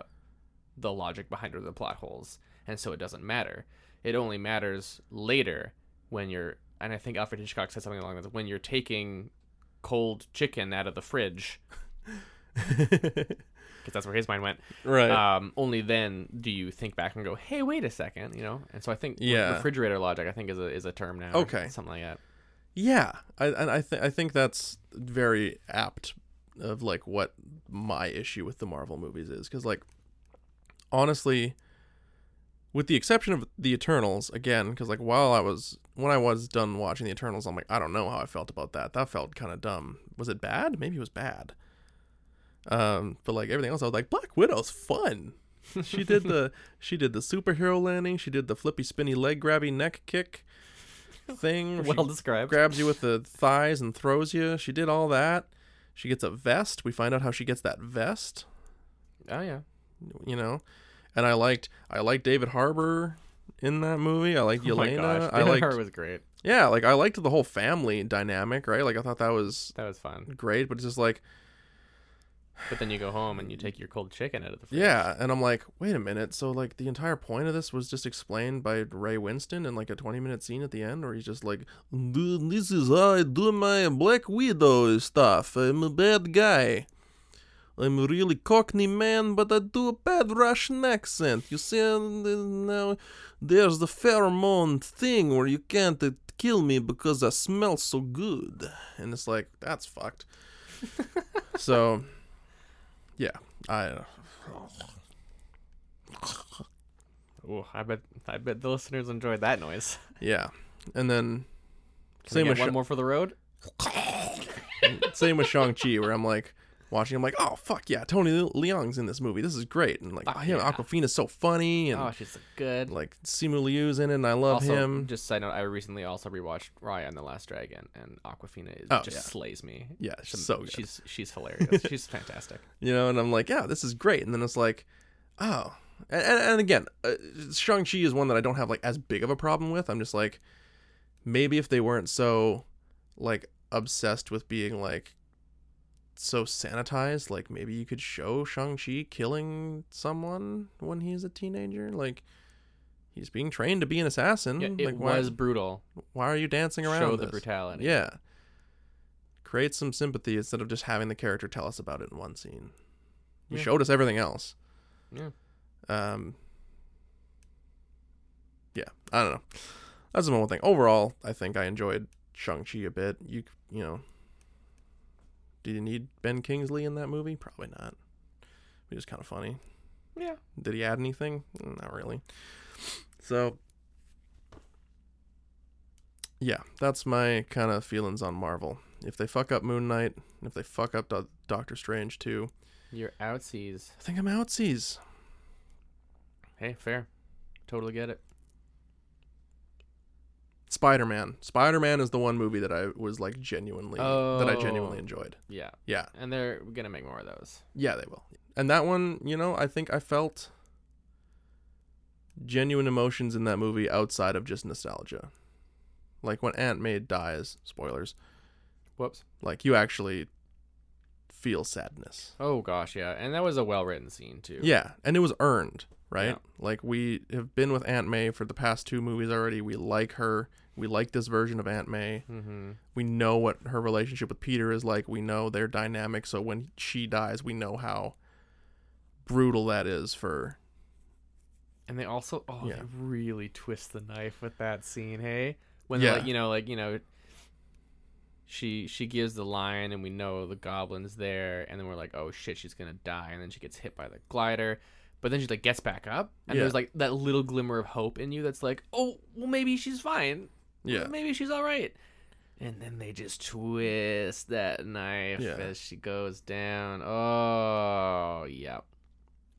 the logic behind or the plot holes, and so it doesn't matter. It only matters later when you're. And I think Alfred Hitchcock said something along those when you're taking cold chicken out of the fridge because that's where his mind went. right. Um, only then do you think back and go, "Hey, wait a second, you know. And so I think Yeah. refrigerator logic, I think, is a is a term now. Okay. something like that. Yeah, I and I think I think that's very apt of like what my issue with the Marvel movies is because like honestly, with the exception of the Eternals again, because like while I was when I was done watching the Eternals, I'm like I don't know how I felt about that. That felt kind of dumb. Was it bad? Maybe it was bad. Um, but like everything else, I was like Black Widow's fun. she did the she did the superhero landing. She did the flippy spinny leg grabby neck kick thing. Well described. grabs you with the thighs and throws you. She did all that. She gets a vest. We find out how she gets that vest, oh yeah. you know. And I liked I liked David Harbour in that movie. I liked Oh Yelena. I liked Harbour was great. Yeah, like I liked the whole family dynamic, right? Like I thought that was That was fun. great, but it's just like But then you go home and you take your cold chicken out of the fridge. yeah, and I'm like, wait a minute. So like the entire point of this was just explained by Ray Winstone in like a 20 minute scene at the end where he's just like, this is how I do my Black Widow stuff. I'm a bad guy. I'm a really cockney man, but I do a bad Russian accent. You see, and now there's the pheromone thing where you can't uh, kill me because I smell so good. And it's like, that's fucked. so, yeah, I. Ooh, I bet I bet the listeners enjoyed that noise. Yeah, and then Can same we with get one Sha- more for the road. same with Shang Chi, where I'm like watching. I'm like, oh fuck yeah, Tony Leung's in this movie. This is great, and like Fuck him, yeah. Awkwafina's so funny, and Oh, she's so good. like Simu Liu's in it, and I love also, him. just side note, I recently also rewatched Raya and the Last Dragon, and Awkwafina is, Oh, just yeah. slays me. Yeah, She's, she's so good. she's she's hilarious. she's fantastic. you know, and I'm like, yeah, this is great, and then it's like, oh, and, and, and again, uh, Shang Chi is one that I don't have like as big of a problem with. I'm just like, maybe if they weren't so like obsessed with being like so sanitized, like maybe you could show Shang Chi killing someone when he's a teenager, like. He's being trained to be an assassin. Yeah, it like, why, was brutal. why are you dancing around? Show the this? brutality. Yeah. Create some sympathy instead of just having the character tell us about it in one scene. You Yeah. showed us everything else. Yeah. Um. Yeah, I don't know. That's the one thing. Overall, I think I enjoyed Shang Chi a bit. You you know, did you need Ben Kingsley in that movie? Probably not. He was kind of funny. Yeah. Did he add anything? Not really. So, yeah, that's my kind of feelings on Marvel. If they fuck up Moon Knight, if they fuck up Do- Doctor Strange too, You're outsies. I think I'm outsies. Hey, fair. Totally get it. Spider Man. Spider Man is the one movie that I was like genuinely that I genuinely Oh. enjoyed. Yeah, Yeah, and they're gonna make more of those. yeah, they will. And that one, you know, I think I felt genuine emotions in that movie outside of just nostalgia. Like when Aunt May dies, spoilers. Whoops. Like you actually feel sadness. Oh gosh, yeah, and that was a well written scene too. Yeah, and it was earned, right? Yeah. Like we have been with Aunt May for the past two movies already. We like her. We like this version of Aunt May. Mm-hmm. We know what her relationship with Peter is like. We know their dynamic. So when she dies, we know how brutal that is for. And they also, oh, Yeah. they really twist the knife with that scene. Hey, when Yeah. like, you know, like you know, she she gives the line, and we know the goblin's there, and then we're like, oh shit, she's gonna die, and then she gets hit by the glider. But then she like gets back up, and Yeah. there's like that little glimmer of hope in you that's like, oh, well maybe she's fine. Yeah. maybe she's all right. And then they just twist that knife Yeah. as she goes down. Oh, yeah.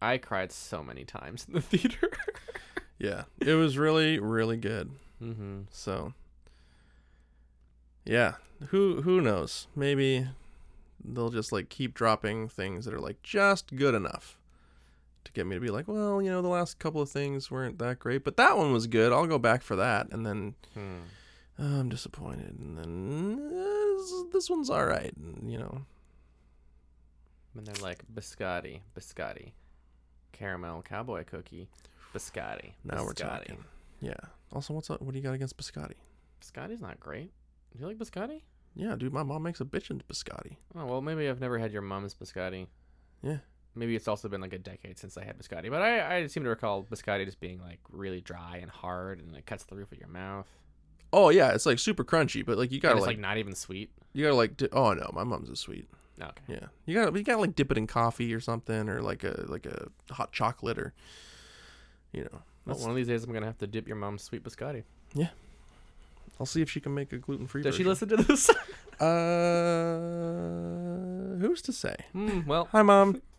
I cried so many times in the theater. Yeah. It was really, really good. mm-hmm. So. Yeah. Who who knows? Maybe they'll just like keep dropping things that are like just good enough to get me to be like, well, you know, the last couple of things weren't that great, but that one was good. I'll go back for that, and then Hmm. "Oh, I'm disappointed, and then uh, this, one's all right, and you know, And they're like biscotti, biscotti, caramel cowboy cookie, biscotti. now we're talking. Yeah. Also, what's up? What do you got against biscotti? Biscotti's not great. Do you like biscotti? Yeah, dude, my mom makes a bitchin' biscotti. Oh well, maybe I've never had your mom's biscotti. Yeah. Maybe it's also been like a decade since I had biscotti, but I, I seem to recall biscotti just being like really dry and hard, and it cuts the roof of your mouth. Oh yeah, it's like super crunchy, but like you gotta it's like, like not even sweet. you gotta like. Di- oh no, my mom's is sweet. Okay. Yeah, you gotta you gotta like dip it in coffee or something, or like a like a hot chocolate, or you know. Well, that's- one of these days I'm gonna have to dip your mom's sweet biscotti. Yeah. I'll see if she can make a gluten free. Does she listen to this? Uh, who's to say? Hmm, well, Hi, mom.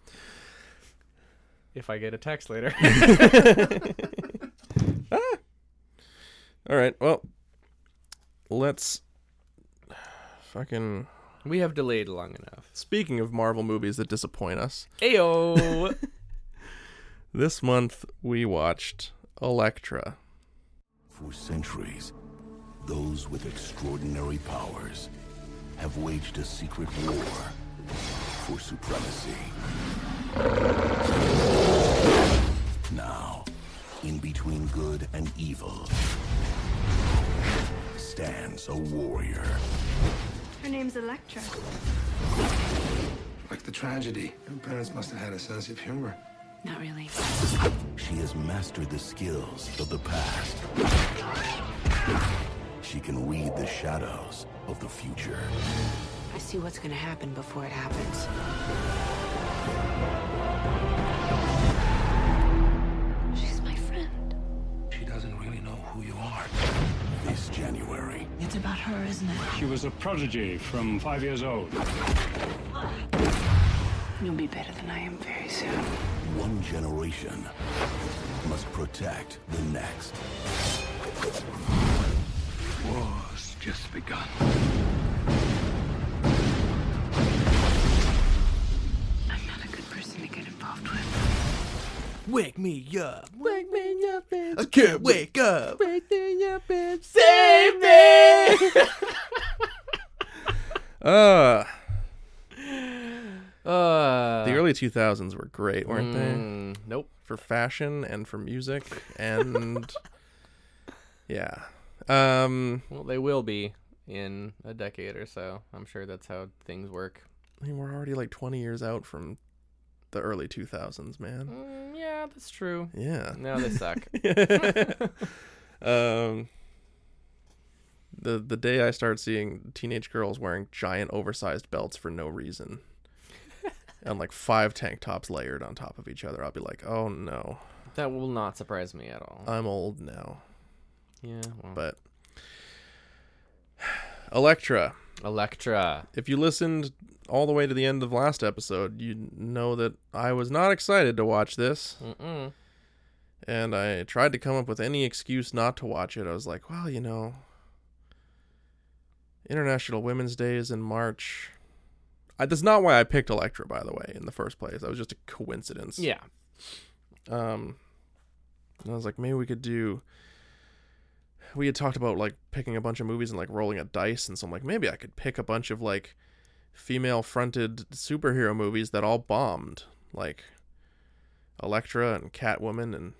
if I get a text later. Ah. All right. Well, let's fucking. we have delayed long enough. Speaking of Marvel movies that disappoint us, Ayo. this month we watched Elektra. For centuries, those with extraordinary powers have waged a secret war for supremacy. Now, in between good and evil, stands a warrior. Her name's Elektra. Like the tragedy. Your parents must have had a sense of humor. Not really. She has mastered the skills of the past. She can read the shadows of the future. I see what's gonna happen before it happens. It's about her, isn't it? She was a prodigy from five years old. You'll be better than I am very soon. one generation must protect the next. War's just begun. Wake me up. Wake me up I can't wake up. wake me up Save me. Uh, Uh, the early 2000s were great, weren't they? mm, Nope. For fashion and for music and yeah. Um, Well, they will be in a decade or so. I'm sure that's how things work. I mean, we're already like 20 years out from the early 2000s, man. Mm, yeah, that's true. Yeah. No, they suck. um the the day I start seeing teenage girls wearing giant oversized belts for no reason and like five tank tops layered on top of each other, I'll be like, "Oh no, that will not surprise me at all. I'm old now." yeah. Well. But Elektra, Elektra. if you listened all the way to the end of last episode, you know that I was not excited to watch this. Mm-mm. and I tried to come up with any excuse not to watch it. I was like, well, you know, International Women's Day is in March. I, that's not why I picked Elektra, by the way, in the first place. That was just a coincidence. Yeah. Um, and I was like, maybe we could do. We had talked about like picking a bunch of movies and like rolling a dice, and so I'm like, maybe I could pick a bunch of like female-fronted superhero movies that all bombed, like Elektra and Catwoman and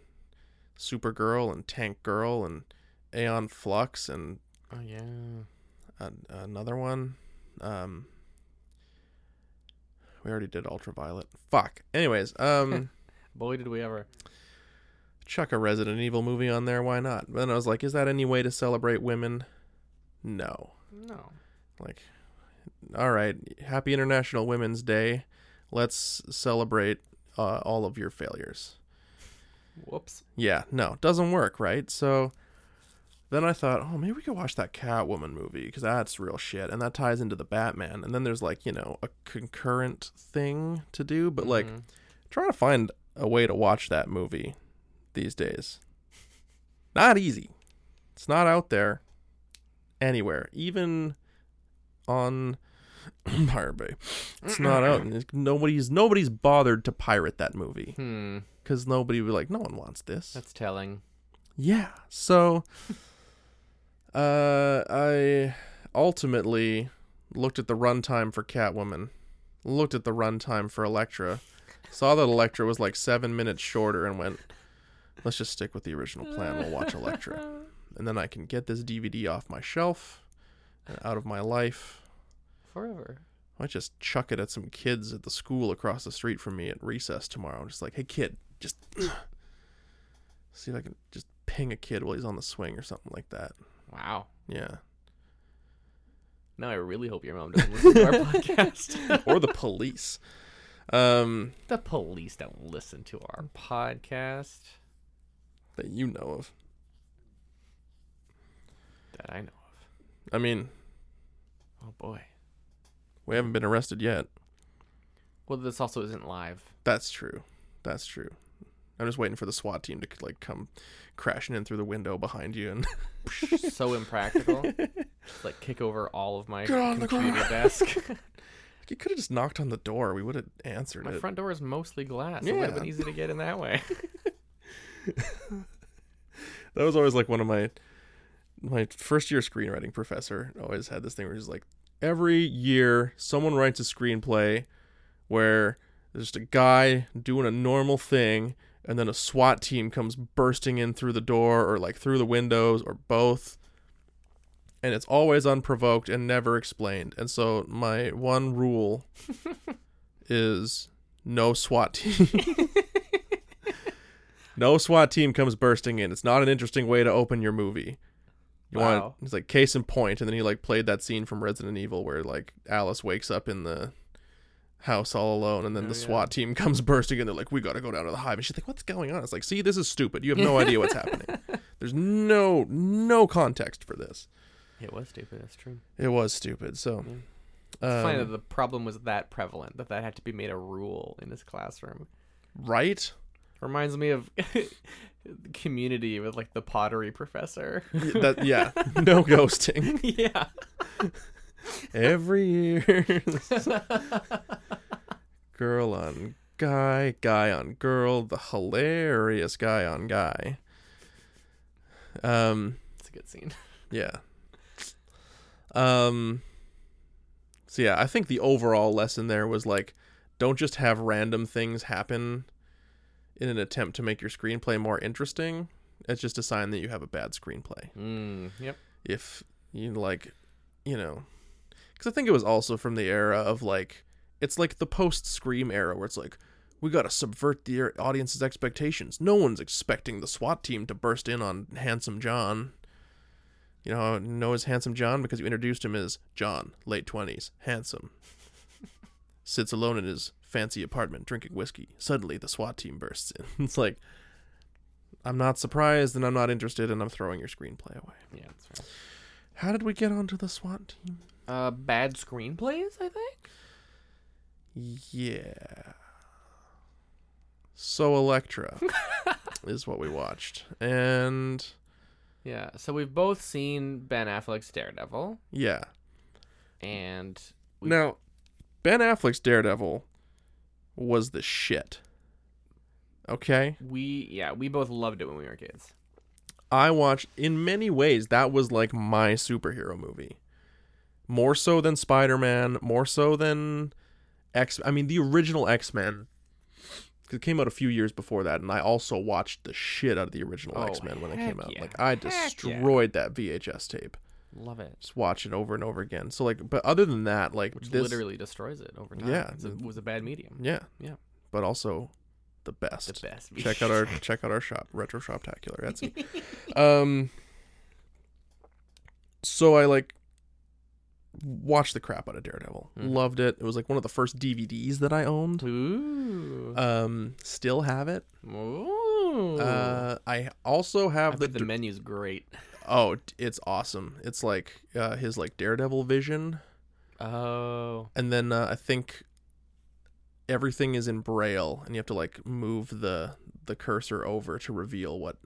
Supergirl and Tank Girl and Aeon Flux and Oh yeah. an another one. Um, we already did Ultraviolet. Fuck. Anyways, um. Boy, did we ever. chuck a Resident Evil movie on there. Why not? But then I was like, is that any way to celebrate women? No. No. Like, all right, happy International Women's Day. Let's celebrate uh, all of your failures. Whoops. Yeah, no, doesn't work, right? So then I thought, oh, maybe we could watch that Catwoman movie because that's real shit, and that ties into the Batman. And then there's like, you know, a concurrent thing to do, but like, Mhm. trying to find a way to watch that movie these days. Not easy. It's not out there anywhere, even on Pirate Bay. It's not out. and Nobody's nobody's bothered to pirate that movie Hmm. because nobody would be like, no one wants this. That's telling. Yeah. So uh I ultimately looked at the runtime for Catwoman, looked at the runtime for Elektra, saw that Elektra was like 7 minutes shorter and went, let's just stick with the original plan. We'll watch Elektra. And then I can get this DVD off my shelf and out of my life. Forever. I might just chuck it at some kids at the school across the street from me at recess tomorrow. I'm Just like, hey kid, just see if I can just ping a kid while he's on the swing or something like that. Wow. Yeah. Now I really hope your mom doesn't listen to our podcast. Or the police. Um, the police don't listen to our podcast that you know of. that I know of. I mean, Oh boy. We haven't been arrested yet. Well, this also isn't live. That's true. That's true. I'm just waiting for the SWAT team to like come crashing in through the window behind you and so impractical. Just, like kick over all of my Get on computer desk. you could have just knocked on the door. We would have answered it. my it. front door is mostly glass. It would have been easy to get in that way. that was always like one of my my first year screenwriting professor always had this thing where he's like every year someone writes a screenplay where there's just a guy doing a normal thing and then a SWAT team comes bursting in through the door or like through the windows or both and it's always unprovoked and never explained and so my one rule is no SWAT team no SWAT team comes bursting in. It's not an interesting way to open your movie. You Wow. want it's like case in point, and then he like played that scene from Resident Evil where like Alice wakes up in the house all alone, and then Oh, the yeah. SWAT team comes bursting in. They're like, "We got to go down to the hive," and she's like, "What's going on?" It's like, "See, this is stupid. You have no idea what's happening. There's no no context for this. it was stupid. That's true. It was stupid." So, It's funny that um, the problem was that prevalent that that had to be made a rule in his classroom. right? Reminds me of community with like the pottery professor. That yeah, no ghosting yeah. every year. girl on guy, guy on girl, the hilarious guy on guy. Um, It's a good scene. yeah. Um, so yeah, I think the overall lesson there was like, don't just have random things happen in an attempt to make your screenplay more interesting. It's just a sign that you have a bad screenplay Mm, yep. if you like you know because i think it was also from the era of like it's like the post scream era where it's like we gotta subvert the audience's expectations no one's expecting the swat team to burst in on handsome john you know how know as handsome john because you introduced him as john late 20s handsome sits alone in his fancy apartment drinking whiskey suddenly the swat team bursts in it's like i'm not surprised and i'm not interested and i'm throwing your screenplay away Yeah, that's right. how did we get onto the SWAT team? Uh, bad screenplays, I think. Yeah. So Elektra is what we watched. And Yeah. So we've both seen Ben Affleck's Daredevil. yeah. and we- Now, Ben Affleck's Daredevil was the shit. Okay? we yeah we both loved it when we were kids. I watched in many ways that was like my superhero movie. More so than Spider-Man, more so than X I mean the original X-Men. It came out a few years before that and I also watched the shit out of the original Oh, X-Men when it came out. yeah. Like I Heck yeah. destroyed that VHS tape. Love it. Just watch it over and over again. So like but other than that, like Which this literally destroys it over time. Yeah, It's a- it was a bad medium. Yeah. Yeah. But also the best. The best. check out our check out our shop retro shoptacular etsy um so i like watched the crap out of daredevil Mhm. loved it it was like one of the first dvds that i owned Ooh. um still have it Ooh. uh i also I have the, the menu's great. Oh it's awesome it's like uh his like daredevil vision Oh. and then uh, i think everything is in braille and you have to like move the the cursor over to reveal what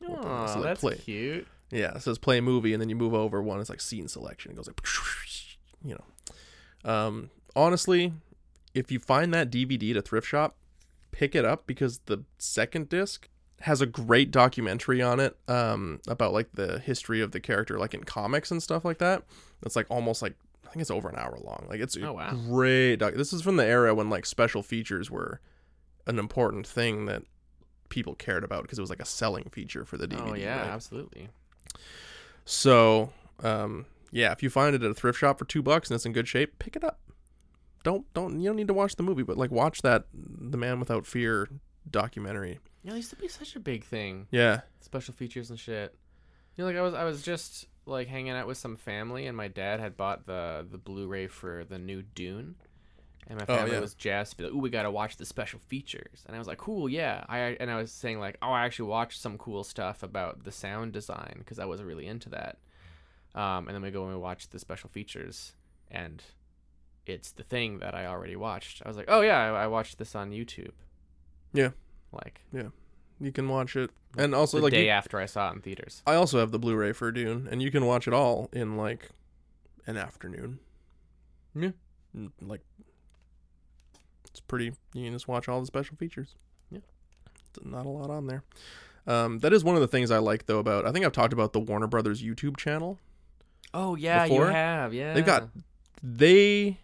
What the- so, like, that's play- cute. Yeah, it says play movie, and then you move over one. It's like scene selection. It goes like, you know. Um, honestly, if you find that DVD at a thrift shop, pick it up because the second disc has a great documentary on it um, about like the history of the character, like in comics and stuff like that. It's like almost like I think it's over an hour long. Like it's Oh, wow. great. Doc- this is from the era when like special features were an important thing that people cared about because it was like a selling feature for the DVD. oh yeah, right? absolutely. So, um, yeah, if you find it at a thrift shop for two bucks and it's in good shape, pick it up. Don't don't you don't need to watch the movie, but like watch that The Man Without Fear documentary. Yeah, it used to be such a big thing. Yeah, Special features and shit. You know, like I was I was just like hanging out with some family and my dad had bought the the Blu-ray for the new Dune. And my Oh, family yeah. was jazzed like, "Ooh, we gotta watch the special features." And I was like, "Cool, yeah." I and I was saying like, "Oh, I actually watched some cool stuff about the sound design because I was really into that." Um, and then we go and we watch the special features, and it's the thing that I already watched. I was like, "Oh yeah, I, I watched this on YouTube." Yeah. Like yeah, you can watch it, and also like the like day you- after I saw it in theaters. I also have the Blu-ray for Dune, and you can watch it all in like an afternoon. Yeah. Mm, Like it's pretty. You can just watch all the special features. Yeah. There's not a lot on there. Um, that is one of the things I like though about. I think I've talked about the Warner Brothers YouTube channel. Oh yeah, Before? you have. Yeah, They've got they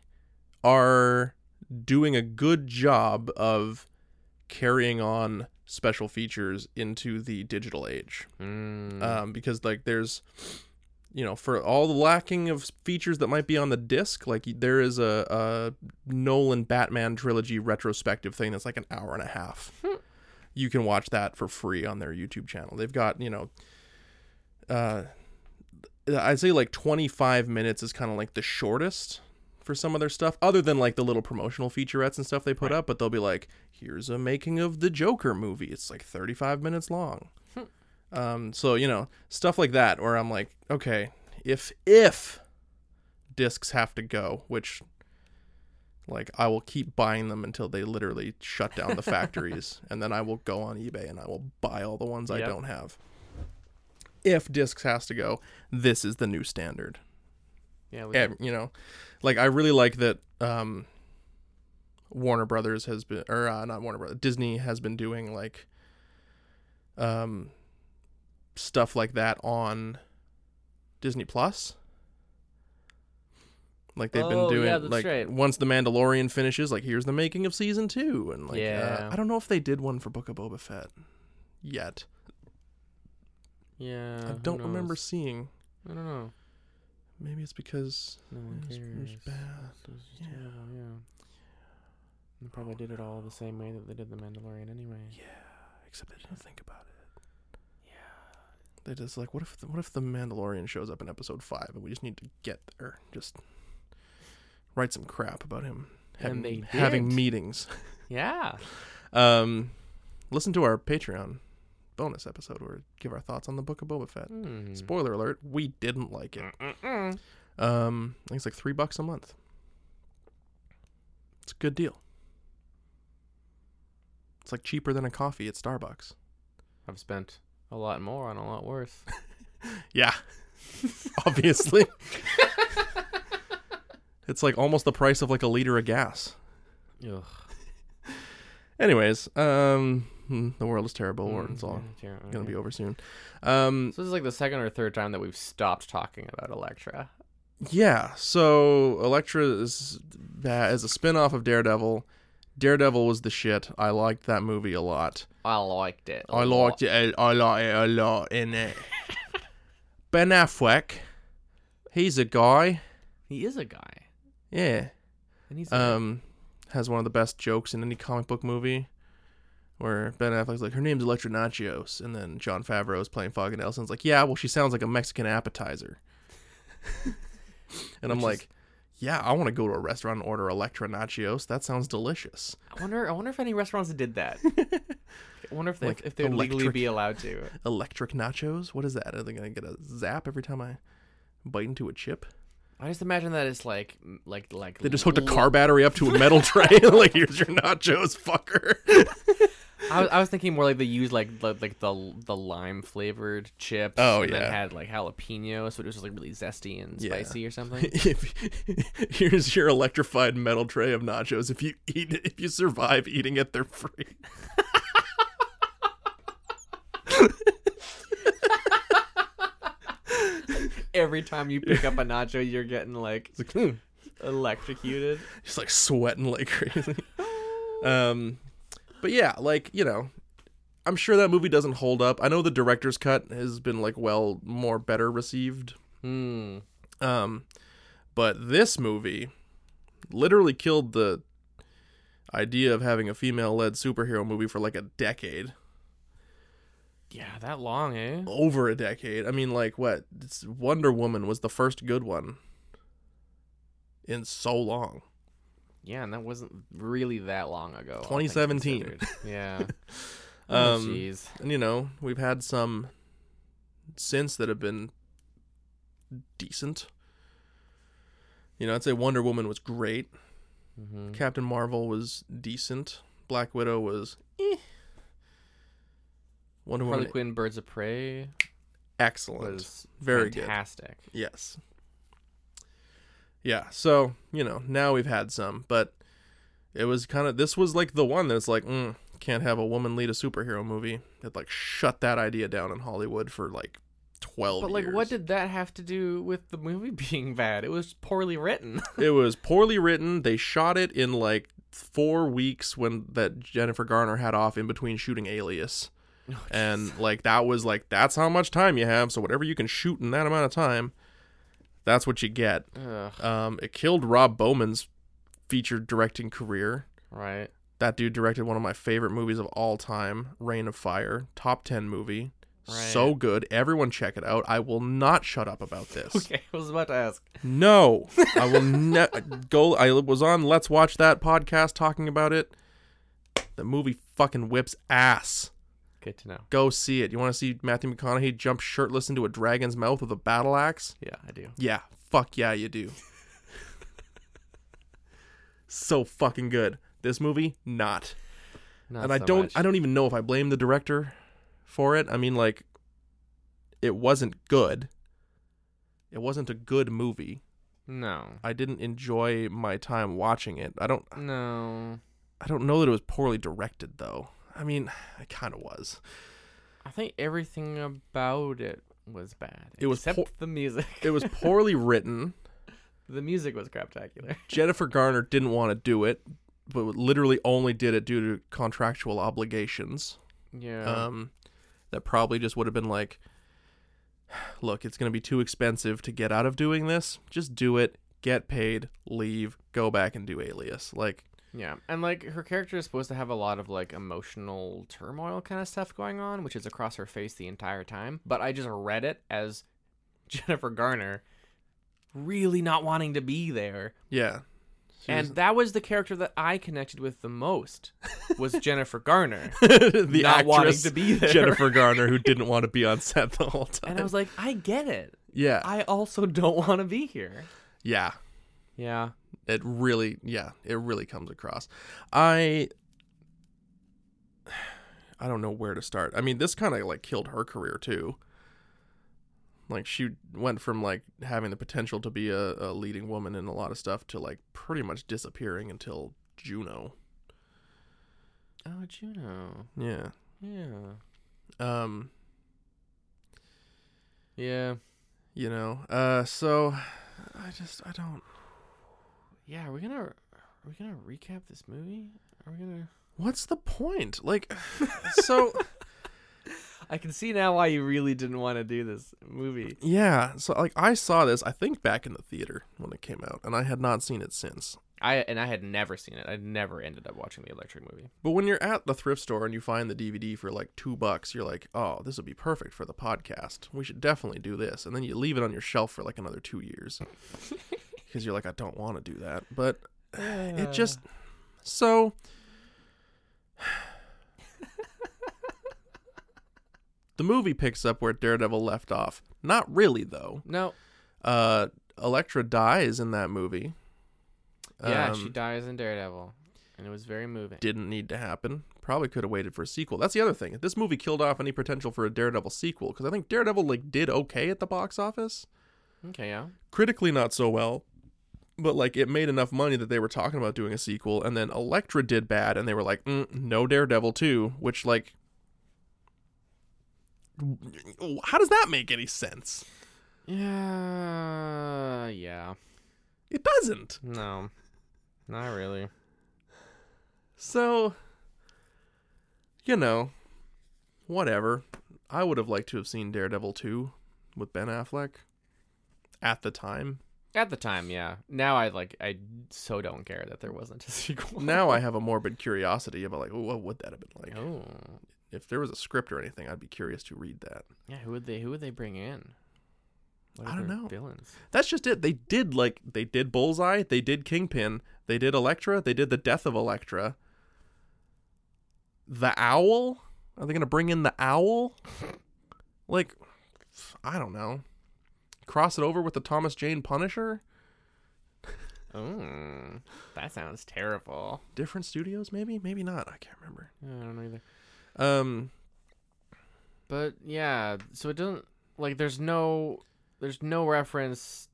are doing a good job of carrying on special features into the digital age. Mm. um, because like there's you know for all the lacking of features that might be on the disc like there is a, a nolan batman trilogy retrospective thing that's like an hour and a half. You can watch that for free on their youtube channel. They've got you know uh i'd say like 25 minutes is kind of like the shortest for some of their stuff other than like the little promotional featurettes and stuff they put up but they'll be like here's a making of the joker movie. It's like 35 minutes long. Um, so you know stuff like that, where I'm like, okay, if if discs have to go, which like I will keep buying them until they literally shut down the factories, and then I will go on eBay and I will buy all the ones I don't have. If discs has to go, this is the new standard. Yeah, we, you know, like I really like that. Um, Warner Brothers has been, or uh, not Warner Brothers, Disney has been doing like, um, stuff like that on Disney Plus. Like they've Oh, been doing, yeah, like right. once the Mandalorian finishes, like here's the making of season two, and like, Yeah. uh, I don't know if they did one for Book of Boba Fett yet. yeah. I don't remember seeing. I don't know. Maybe it's because No one it was, cares. it was bad. It was Yeah. terrible, yeah. They probably did it all the same way that they did the Mandalorian anyway. Yeah, except they didn't think about it. Yeah. They just like, what if the, what if the Mandalorian shows up in episode five and we just need to get there, just write some crap about him having, And they having meetings. Yeah. Um, listen to our Patreon bonus episode where we give our thoughts on the Book of Boba Fett. Hmm. Spoiler alert: we didn't like it. Mm-mm. Um, I think it's like three bucks a month. It's a good deal. It's like cheaper than a coffee at Starbucks. I've spent a lot more on a lot worse. Yeah. Obviously. It's like almost the price of like a liter of gas. Ugh. Anyways, um, hmm, the world is terrible. or Mm, it's all yeah, gonna be over soon. Um, So this is like the second or third time that we've stopped talking about Elektra. yeah. So Elektra is bad as a spin-off of Daredevil. Daredevil was the shit. I liked that movie a lot. I liked it. I lot. liked it. I liked it a lot in it. ben Affleck, he's a guy. He is a guy, Yeah. and he's a Um, has one of the best jokes in any comic book movie, where Ben Affleck's like, "Her name's Elektra Nachos," and then Jon Favreau is playing Foggy Nelson's like, "Yeah, well, she sounds like a Mexican appetizer." and I'm Which is- like, "Yeah, I want to go to a restaurant and order Elektra Nachos. That sounds delicious." I wonder. I wonder if any restaurants did that. I wonder if they, Like if they'd legally be allowed to. Electric nachos? What is that? Are they gonna get a zap every time I bite into a chip? I just imagine that it's like like like They just hooked a car battery up to a metal tray. like, here's your nachos, fucker. I was, I was thinking more like they used like the, like the the lime flavored chips. Oh, and yeah. then had like jalapeno, so it was just like really zesty and Yeah. spicy or something. if here's your electrified metal tray of nachos. If you eat it, if you survive eating it, they're free. Every time you pick up a nacho, you're getting like like, hmm. electrocuted. just like sweating like crazy. um, but yeah, like you know, I'm sure that movie doesn't hold up. I know the director's cut has been like well more better received. Hmm. Um, but this movie literally killed the idea of having a female-led superhero movie for like a decade. Yeah, that long, eh? over a decade. I mean, like what? It's Wonder Woman was the first good one in so long. Yeah, and that wasn't really that long ago. 2017. considered. Yeah. oh, Um, jeez. And you know, we've had some since that have been decent. You know, I'd say Wonder Woman was great. hmm Captain Marvel was decent. Black Widow was eh. Wonder Harley Woman Quinn, Birds of Prey excellent. Very good. fantastic. Yes. Yeah, so, you know, now we've had some, but it was kind of this was like the one that's like, mm, can't have a woman lead a superhero movie. It like shut that idea down in Hollywood for like 12 But like, what did that have to do with the movie being bad? It was poorly written. it was poorly written. They shot it in like 4 weeks when that Jennifer Garner had off in between shooting Alias. and like that was like that's how much time you have, so whatever you can shoot in that amount of time, that's what you get. Um, it killed Rob Bowman's feature directing career. right. That dude directed one of my favorite movies of all time, Reign of Fire, top 10 movie. Right. So good. Everyone check it out. I will not shut up about this. Okay, I was about to ask. No. I will ne- go I was on Let's Watch That podcast talking about it. The movie fucking whips ass. Good to know. Go see it. You want to see Matthew McConaughey jump shirtless into a dragon's mouth with a battle axe? Yeah, I do. Yeah, fuck yeah, you do. so fucking good. This movie, not. Not and I so don't much. I don't even know if I blame the director for it. I mean like it wasn't good. It wasn't a good movie. No. I didn't enjoy my time watching it. I don't No. I don't know that it was poorly directed though. I mean, it kind of was. I think everything about it was bad. It was except po- the music. It was poorly written. the music was craptacular. Jennifer Garner didn't want to do it, but literally only did it due to contractual obligations. Yeah. Um, that probably just would have been like, look, it's going to be too expensive to get out of doing this. Just do it, get paid, leave, go back and do Alias. Like, Yeah, and like her character is supposed to have a lot of like emotional turmoil kind of stuff going on, which is across her face the entire time. But I just read it as Jennifer Garner really not wanting to be there, yeah. She and was- that was the character that I connected with the most was Jennifer Garner. the not wanting actress to be there. Jennifer Garner, who didn't want to be on set the whole time. And I was like, I get it. yeah, I also don't want to be here. yeah. Yeah. It really, yeah, it really comes across. I, I don't know where to start. I mean, this kind of like killed her career too. Like she went from like having the potential to be a, a leading woman in a lot of stuff to like pretty much disappearing until Juno. Oh, Juno. Yeah. Yeah. Um, Yeah. you know. Uh so I just I don't Yeah. Are we gonna are we gonna recap this movie? Are we gonna? What's the point? Like so I can see now why you really didn't want to do this movie. yeah, so like I saw this I think back in the theater when it came out and I had not seen it since. I and I had never seen it. I never ended up watching the Elektra movie. But when you're at the thrift store and you find the DVD for like two bucks, you're like, oh, this would be perfect for the podcast. We should definitely do this. And then you leave it on your shelf for like another two years because you're like, I don't want to do that. But it just so. the movie picks up where Daredevil left off. Not really, though. No. Uh, Elektra dies in that movie. Yeah, Um, she dies in Daredevil, and it was very moving. didn't need to happen. Probably could have waited for a sequel. That's the other thing. This movie killed off any potential for a Daredevil sequel because I think Daredevil like did okay at the box office. okay, yeah. Critically, not so well, but like it made enough money that they were talking about doing a sequel. And then Elektra did bad, and they were like, mm, "No Daredevil two, which like, how does that make any sense? Yeah. Yeah. It doesn't. No. Not really. So, you know, whatever. I would have liked to have seen Daredevil 2 with Ben Affleck at the time. At the time, yeah. Now I like I so don't care that there wasn't a sequel. Now I have a morbid curiosity about like, what would that have been like? Oh. If there was a script or anything, I'd be curious to read that. Yeah, who would they who would they bring in? I don't know. Villains. That's just it. They did like they did Bullseye, they did Kingpin, they did Elektra, they did the Death of Elektra. The Owl? Are they gonna bring in the Owl? Like, I don't know. Cross it over with the Thomas Jane Punisher? Oh, that sounds terrible. Different studios, maybe, maybe not. I can't remember. I don't know either. Um, But yeah, so it doesn't like there's no there's no reference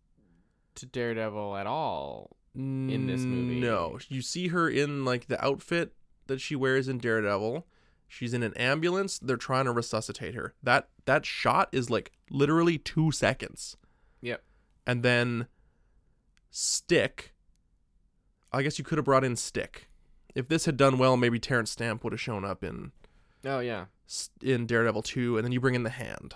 to Daredevil at all. in this movie. no. You see her in like the outfit that she wears in Daredevil. She's in an ambulance. They're trying to resuscitate her. That that shot is like literally two seconds. Yep. and then Stick. I guess you could have brought in Stick. If this had done well, maybe Terence Stamp would have shown up in Oh yeah. in Daredevil 2 and then you bring in the hand.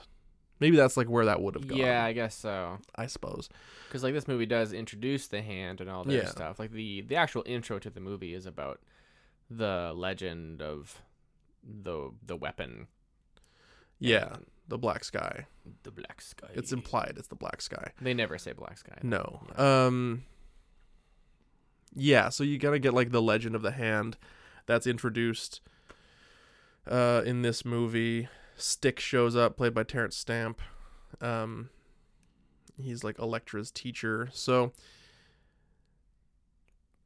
Maybe that's like where that would have gone. Yeah, I guess so. I suppose. Because like this movie does introduce the hand and all their Yeah. stuff. Like the the actual intro to the movie is about the legend of the the weapon, Yeah, the black sky. the black sky. It's implied it's the black sky. They never say black sky. No. Um Yeah, so you got to get like the legend of the hand that's introduced uh in this movie. Stick shows up played by Terence Stamp. Um he's like Elektra's teacher. So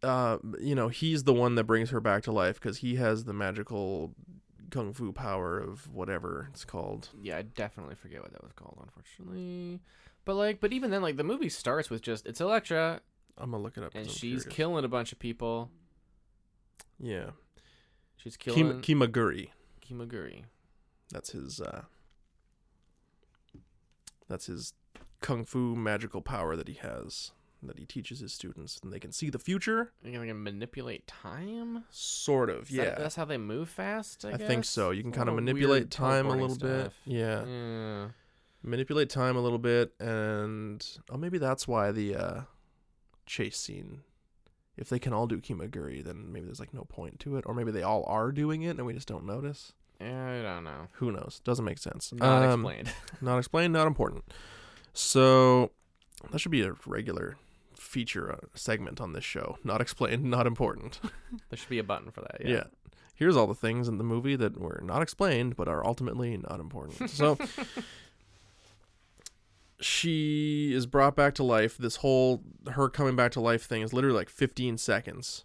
uh you know, he's the one that brings her back to life cuz he has the magical kung fu power of whatever it's called. Yeah, I definitely forget what that was called, unfortunately. But like, but even then, like the movie starts with just it's Elektra I'm to look it up, and I'm she's curious. killing a bunch of people. Yeah. She's Kim- killing Kimagure. Kimagure. That's his uh that's his kung fu magical power that he has that he teaches his students and they can see the future You're gonna manipulate time. sort of Is that- yeah that's how they move fast. I, I, think so you can kind of manipulate time a little bit yeah Yeah. manipulate time a little bit and oh maybe that's why the uh chase scene if they can all do kimagure then maybe there's like no point to it or maybe they all are doing it and we just don't notice I don't know. who knows doesn't make sense Not Um, explained. Not explained, not important. So that should be a regular feature uh, segment on this show. Not explained, not important. there should be a button for that. yeah. Yeah. Here's all the things in the movie that were not explained but are ultimately not important. So she is brought back to life. This whole her coming back to life thing is literally like 15 seconds.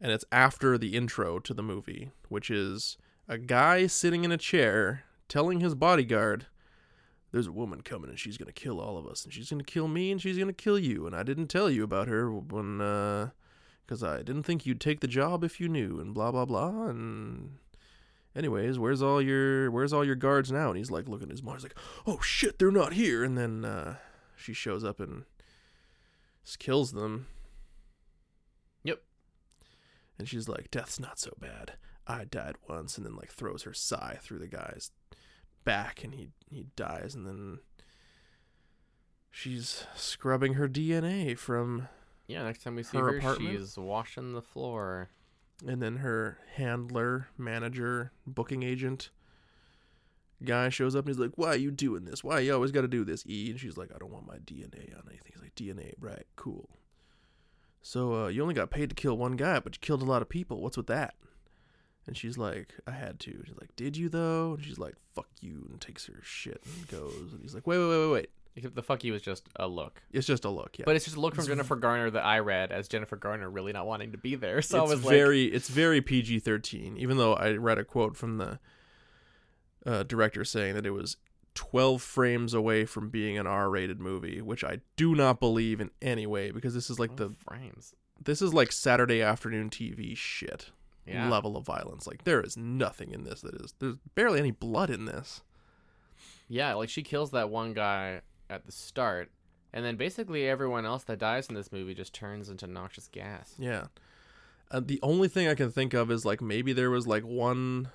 And it's after the intro to the movie, which is a guy sitting in a chair telling his bodyguard there's a woman coming and she's gonna kill all of us and she's gonna kill me and she's gonna kill you and I didn't tell you about her when uh because I didn't think you'd take the job if you knew and blah blah blah and anyways where's all your where's all your guards now? And he's like looking at his mom he's like oh shit they're not here. And then uh she shows up and just kills them. Yep. and she's like death's not so bad. I died once and then like throws her sai through the guy's back and he he dies and then she's scrubbing her DNA from Yeah, next time we see Her her, apartment? she's washing the floor. and then her handler, manager, booking agent guy shows up and he's like, "Why are you doing this? Why you always got to do this?" E and she's like, "I don't want my DNA on anything." He's like, "DNA, right? Cool." So uh, you only got paid to kill one guy, but you killed a lot of people. What's with that? And she's like, "I had to." She's like, "Did you though?" And she's like, "Fuck you," and takes her shit and goes. And he's like, "Wait, wait, wait, wait, wait. Except the fuck you was just a look. It's just a look, yeah." But it's just a look from Jennifer Garner that I read as Jennifer Garner really not wanting to be there. So it's I was very it's very PG thirteen. Even though I read a quote from the uh, director saying that it was twelve frames away from being an R rated movie, which I do not believe in any way because this is like like, the frames. this is like Saturday afternoon TV shit Yeah. level of violence. Like there is nothing in this that is there's barely any blood in this. Yeah, like she kills that one guy at the start, and then basically everyone else that dies in this movie just turns into noxious gas. Yeah. Uh, the only thing I can think of is like maybe there was like one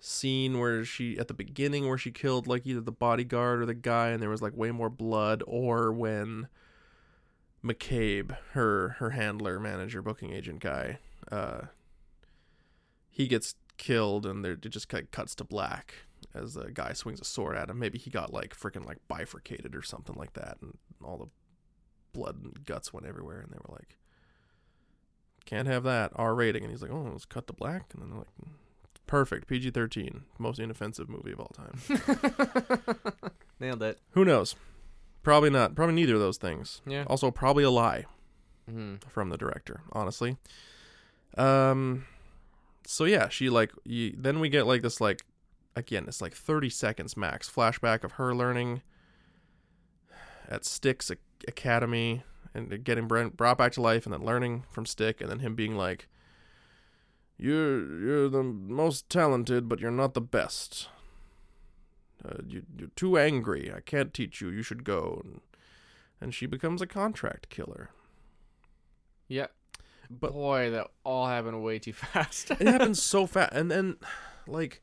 scene where she at the beginning where she killed like either the bodyguard or the guy and there was like way more blood or when McCabe, her her handler, manager, booking agent guy, uh he gets killed and there it just kind of cuts to black as the guy swings a sword at him. Maybe he got like freaking like bifurcated or something like that and all the blood and guts went everywhere and they were like can't have that R rating. And he's like oh let's cut to black. And then they're like perfect PG-13 most inoffensive movie of all time. Nailed it. who knows? Probably not probably neither of those things. Yeah. also probably a lie hmm from the director honestly. Um so yeah she like you, then we get like this like again it's like 30 seconds max flashback of her learning at Ac- Academy and getting br- brought back to life and then learning from Stick and then him being like you're you're the most talented but you're not the best. Uh, you, you're too angry. I can't teach you. You should go. And, and she becomes a contract killer. Yeah. But- Boy, that all happened way too fast. it happens so fast and then like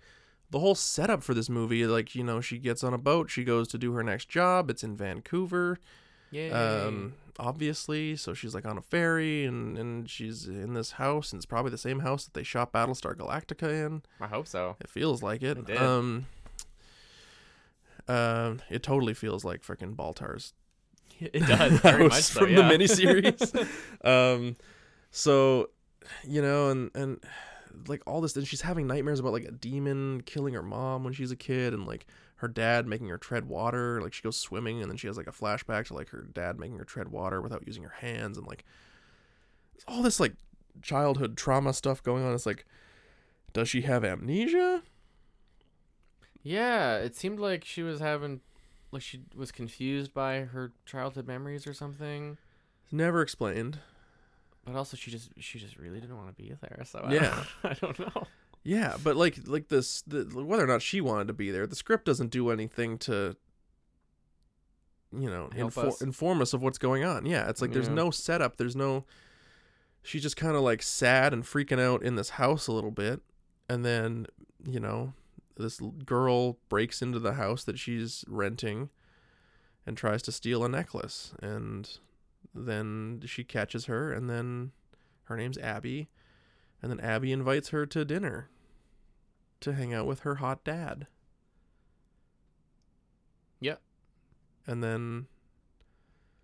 the whole setup for this movie like you know she gets on a boat she goes to do her next job it's in vancouver Yay. um obviously so she's like on a ferry and and she's in this house and it's probably the same house that they shot battlestar galactica in I hope so. it feels like it, It um um it totally feels like freaking baltar's It does very much so, from yeah. the miniseries. um, so you know, and and like all this, and she's having nightmares about like a demon killing her mom when she's a kid, and like her dad making her tread water. Like she goes swimming, and then she has like a flashback to like her dad making her tread water without using her hands, and like all this like childhood trauma stuff going on. It's like, does she have amnesia? Yeah, it seemed like she was having, like she was confused by her childhood memories or something. It's never explained. But also, she just she just really didn't want to be there. So I Yeah. don't, I don't know. Yeah, but like like this, the, whether or not she wanted to be there, the script doesn't do anything to, you know, infor- us. inform us of what's going on. Yeah, it's like there's Yeah. no setup. There's no. She's just kind of like sad and freaking out in this house a little bit, and then you know, this girl breaks into the house that she's renting, and tries to steal a necklace, and then she catches her, and then her name's Abby and then Abby invites her to dinner to hang out with her hot dad. Yep. And then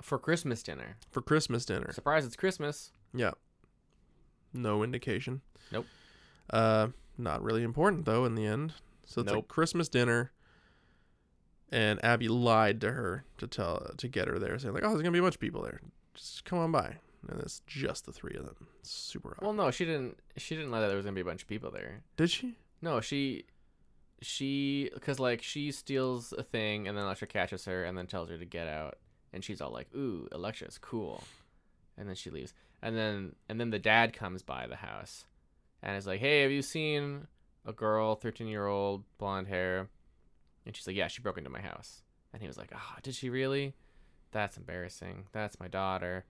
For Christmas dinner. for Christmas dinner. Surprise! It's Christmas. Yeah. No indication. Nope. Uh not really important though in the end. So it's like Christmas dinner and Abby lied to her to tell to get her there, saying like, "Oh, there's gonna be a bunch of people there. Just come on by." And it's just the three of them. It's super. Well, no, she didn't. She didn't know that there was gonna be a bunch of people there. Did she? No, she she because like she steals a thing and then Elektra catches her and then tells her to get out and she's all like ooh Elektra's cool and then she leaves and then and then the dad comes by the house and is like hey have you seen a girl 13 year old blonde hair and she's like yeah she broke into my house and he was like ah did she really that's embarrassing that's my daughter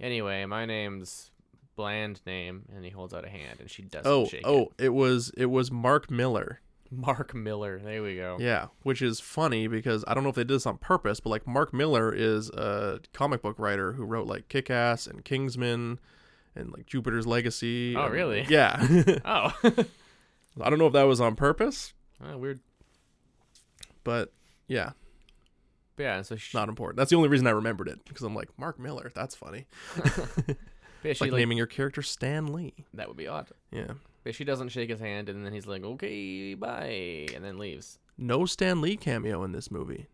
anyway my name's bland name and he holds out a hand and she doesn't Oh, shake oh, it it was it was Mark Miller. mark miller there we go Yeah, which is funny because I don't know if they did this on purpose, but like Mark Miller is a comic book writer who wrote like Kick Ass and Kingsman and like Jupiter's Legacy. Oh, and- really? Yeah. oh I don't know if that was on purpose, Oh, weird. But yeah, But yeah, so she, not important. That's the only reason I remembered it because I'm like Mark Miller. That's funny. yeah, she like, like, naming your character Stan Lee. that would be odd. Yeah. But she doesn't shake his hand, and then he's like, "Okay, bye," and then leaves. No Stan Lee cameo in this movie.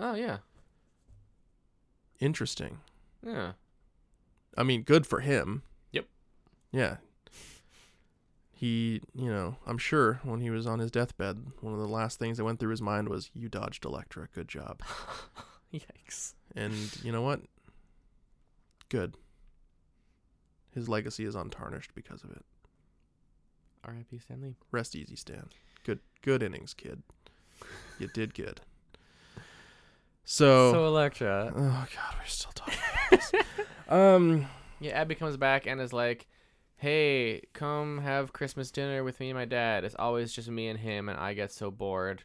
Oh yeah, Interesting. yeah. I mean, good for him. Yep. Yeah. He, you know, I'm sure when he was on his deathbed, one of the last things that went through his mind was, "You dodged Elektra. Good job." Yikes. And you know what? Good. His legacy is untarnished because of it. R.I.P. Stan Lee. Rest easy, Stan. Good, good innings, kid. You did good. So, So Elektra, oh god, we're still talking about this. um, yeah, Abby comes back and is like, "Hey, come have Christmas dinner with me and my dad. It's always just me and him, and I get so bored.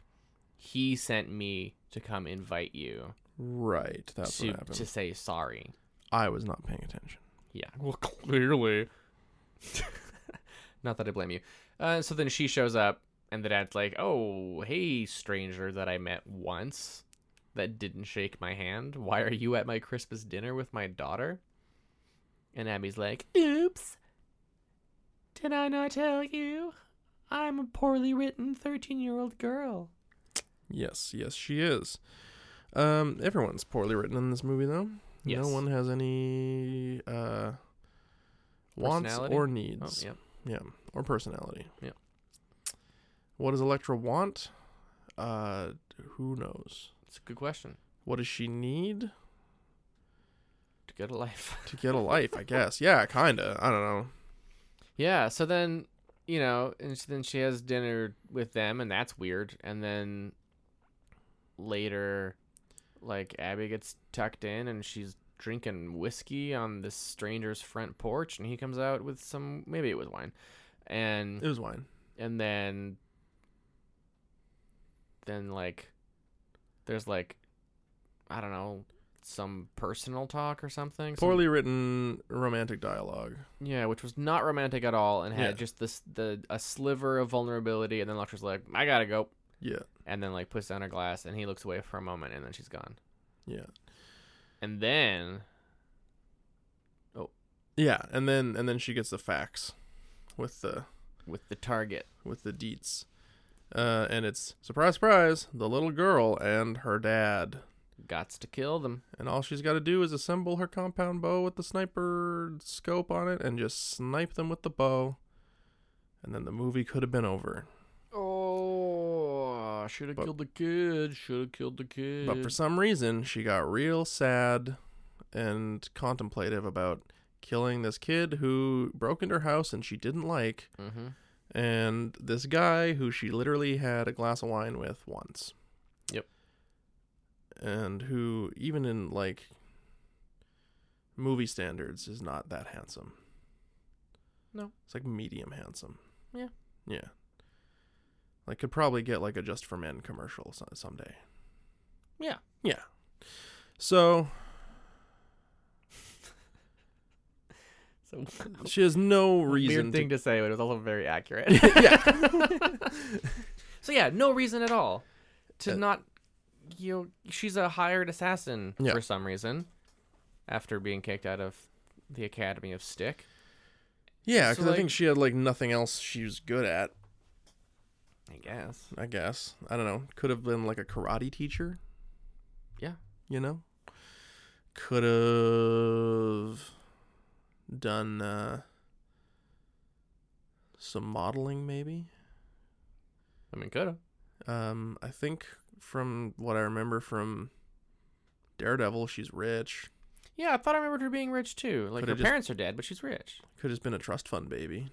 He sent me to come invite you right, that's to what happened. to say sorry." I was not paying attention. Yeah, well, clearly. Not that I blame you. Uh, so then she shows up, and the dad's like, "Oh, hey, stranger that I met once, that didn't shake my hand. Why are you at my Christmas dinner with my daughter?" And Abby's like, "Oops, did I not tell you? I'm a poorly written thirteen-year-old girl." Yes, yes, she is. Um, everyone's poorly written in this movie, though. Yes. No one has any uh, wants or Oh, needs. yep. Yeah, or personality. Yeah. What does Elektra want? Uh, who knows? It's a good question. What does she need To get a life. to get a life? I guess. Yeah, kinda. I don't know. Yeah, so then, you know, and then she has dinner with them, and that's weird. And then later, like, Abby gets tucked in and she's drinking whiskey on this stranger's front porch, and he comes out with some, maybe it was wine. And, It was wine. and then, then, like, there's, like, I don't know, some personal talk or something. some- Poorly written romantic dialogue. yeah, which was not romantic at all, and had Yeah. just this the a sliver of vulnerability, and then Elektra's like, "I gotta go," Yeah, and then like puts down her glass, and he looks away for a moment, and then she's gone, yeah, and then Oh. yeah. And then and then she gets the facts with the with the target, with the deets. Uh, and it's surprise, surprise, the little girl and her dad. Gots to kill them. And all she's got to do is assemble her compound bow with the sniper scope on it and just snipe them with the bow. And then the movie could have been over. Oh, should have killed the kid. Should have killed the kid. But for some reason, she got real sad and contemplative about killing this kid who broke into her house and she didn't like, mm-hmm. and this guy who she literally had a glass of wine with once. And who, even in like movie standards, is not that handsome. No. It's like medium handsome. Yeah. Yeah. Like could probably get like a Just for Men commercial someday. Yeah. Yeah. So So she has no reason weird thing to to say, but it was also very accurate. yeah. So yeah, no reason at all to Uh, not. You know, she's a hired assassin Yeah. for some reason after being kicked out of the Academy of Stick. Yeah, So, because I think she had like nothing else she was good at. I guess. I guess I don't know. Could have been like a karate teacher. Yeah. You know. Could have done uh, some modeling, maybe. I mean, could have. Um, I think from what I remember from Daredevil, she's rich. Yeah, I thought I remembered her being rich too. Like Could her just- parents are dead, but she's rich. Could have been a trust fund baby.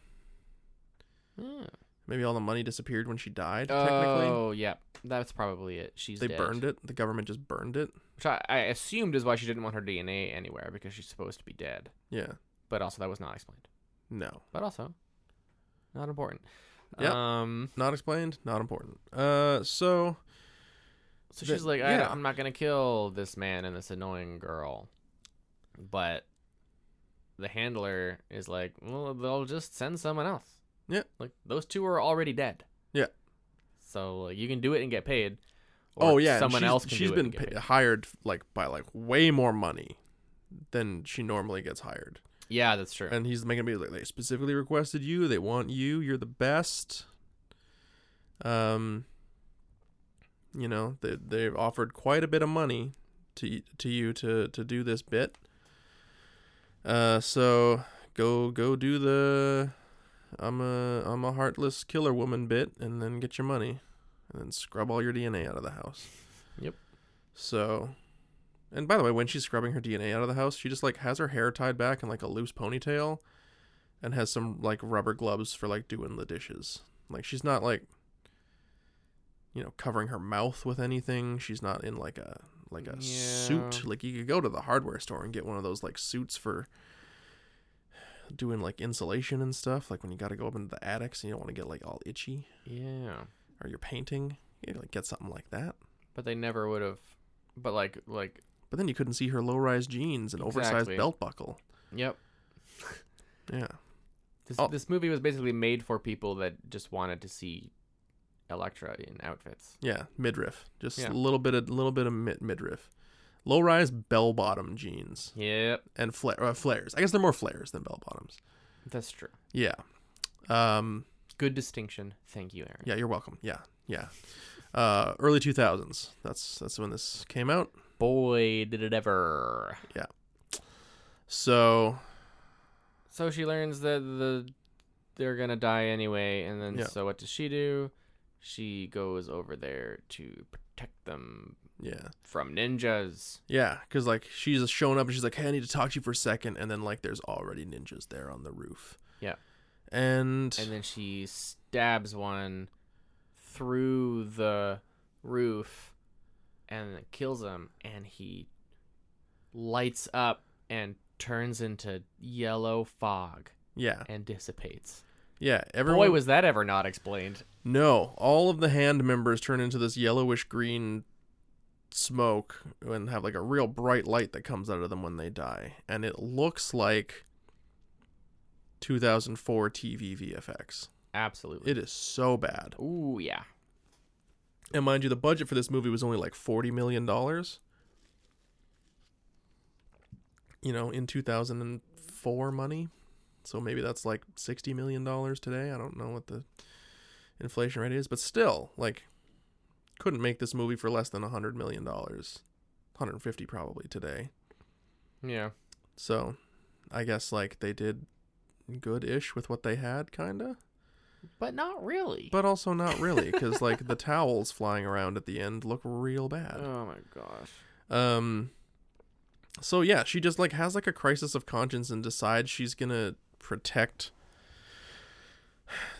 Yeah. Maybe all the money disappeared when she died. Technically, Oh, yeah, that's probably it. She's they dead. burned it. The government just burned it. which I, I assumed is why she didn't want her DNA anywhere because she's supposed to be dead. Yeah. But also that was not explained. No. But also not important. Yep. Um. Not explained. Not important. Uh. So. So she's like, I, yeah. I'm not gonna kill this man and this annoying girl, but the handler is like, well, they'll just send someone else. Yeah. Like those two are already dead. Yeah. So like, you can do it and get paid. oh yeah. someone she's- else can She's do it been and get pa- paid. hired like by like way more money than she normally gets hired. Yeah, that's true. And he's making me like they specifically requested you. They want you. You're the best. Um. You know they they've offered quite a bit of money to to you to to do this bit. Uh. So go go do the I'm a I'm a heartless killer woman bit, and then get your money, and then scrub all your DNA out of the house. Yep. So, and by the way, when she's scrubbing her DNA out of the house, she just like has her hair tied back in like a loose ponytail, and has some like rubber gloves for like doing the dishes. Like she's not like, you know, covering her mouth with anything. She's not in like a like a suit. Like you could go to the hardware store and get one of those like suits for doing like insulation and stuff. Like when you got to go up into the attics and you don't want to get like all itchy, yeah, or you're painting, you like get something like that. but they never would have. But like, like, But then you couldn't see her low-rise jeans and oversized belt buckle. yep. Yeah. This Oh. this movie was basically made for people that just wanted to see Elektra in outfits. Yeah, midriff. Just Yeah. a little bit of little bit of mid midriff. Low-rise bell-bottom jeans Yep, and fla- uh, flares. I guess they're more flares than bell-bottoms. that's true. Yeah. Um Good distinction. Thank you, Aaron. yeah, you're welcome. Yeah. Yeah. Uh early 2000s. That's that's when this came out. Boy, did it ever. Yeah. So, So she learns that the they're gonna die anyway, and then Yeah. so what does she do? She goes over there to protect them yeah. from ninjas. Yeah, cuz like she's showing up and she's like, "Hey, I need to talk to you for a second. and then like there's already ninjas there on the roof. Yeah. And, and then she stabs one through the roof and kills him and he lights up and turns into yellow fog yeah. and dissipates. Yeah, everyone Boy, was that ever not explained. No, all of the hand members turn into this yellowish green smoke and have like a real bright light that comes out of them when they die. And it looks like 2004 TV VFX. Absolutely. It is so bad. Ooh, yeah. And mind you, the budget for this movie was only like $40 million. You know, in 2004 money. So maybe that's like $60 million today. I don't know what the inflation rate is, but still, like, couldn't make this movie for less than $100 million. 150 probably today. Yeah. So I guess, like, they did good ish with what they had, kind of. But not really. But also not really, because, like, the towels flying around at the end look real bad. oh my gosh. Um so yeah, she just like has like a crisis of conscience and decides she's going to protect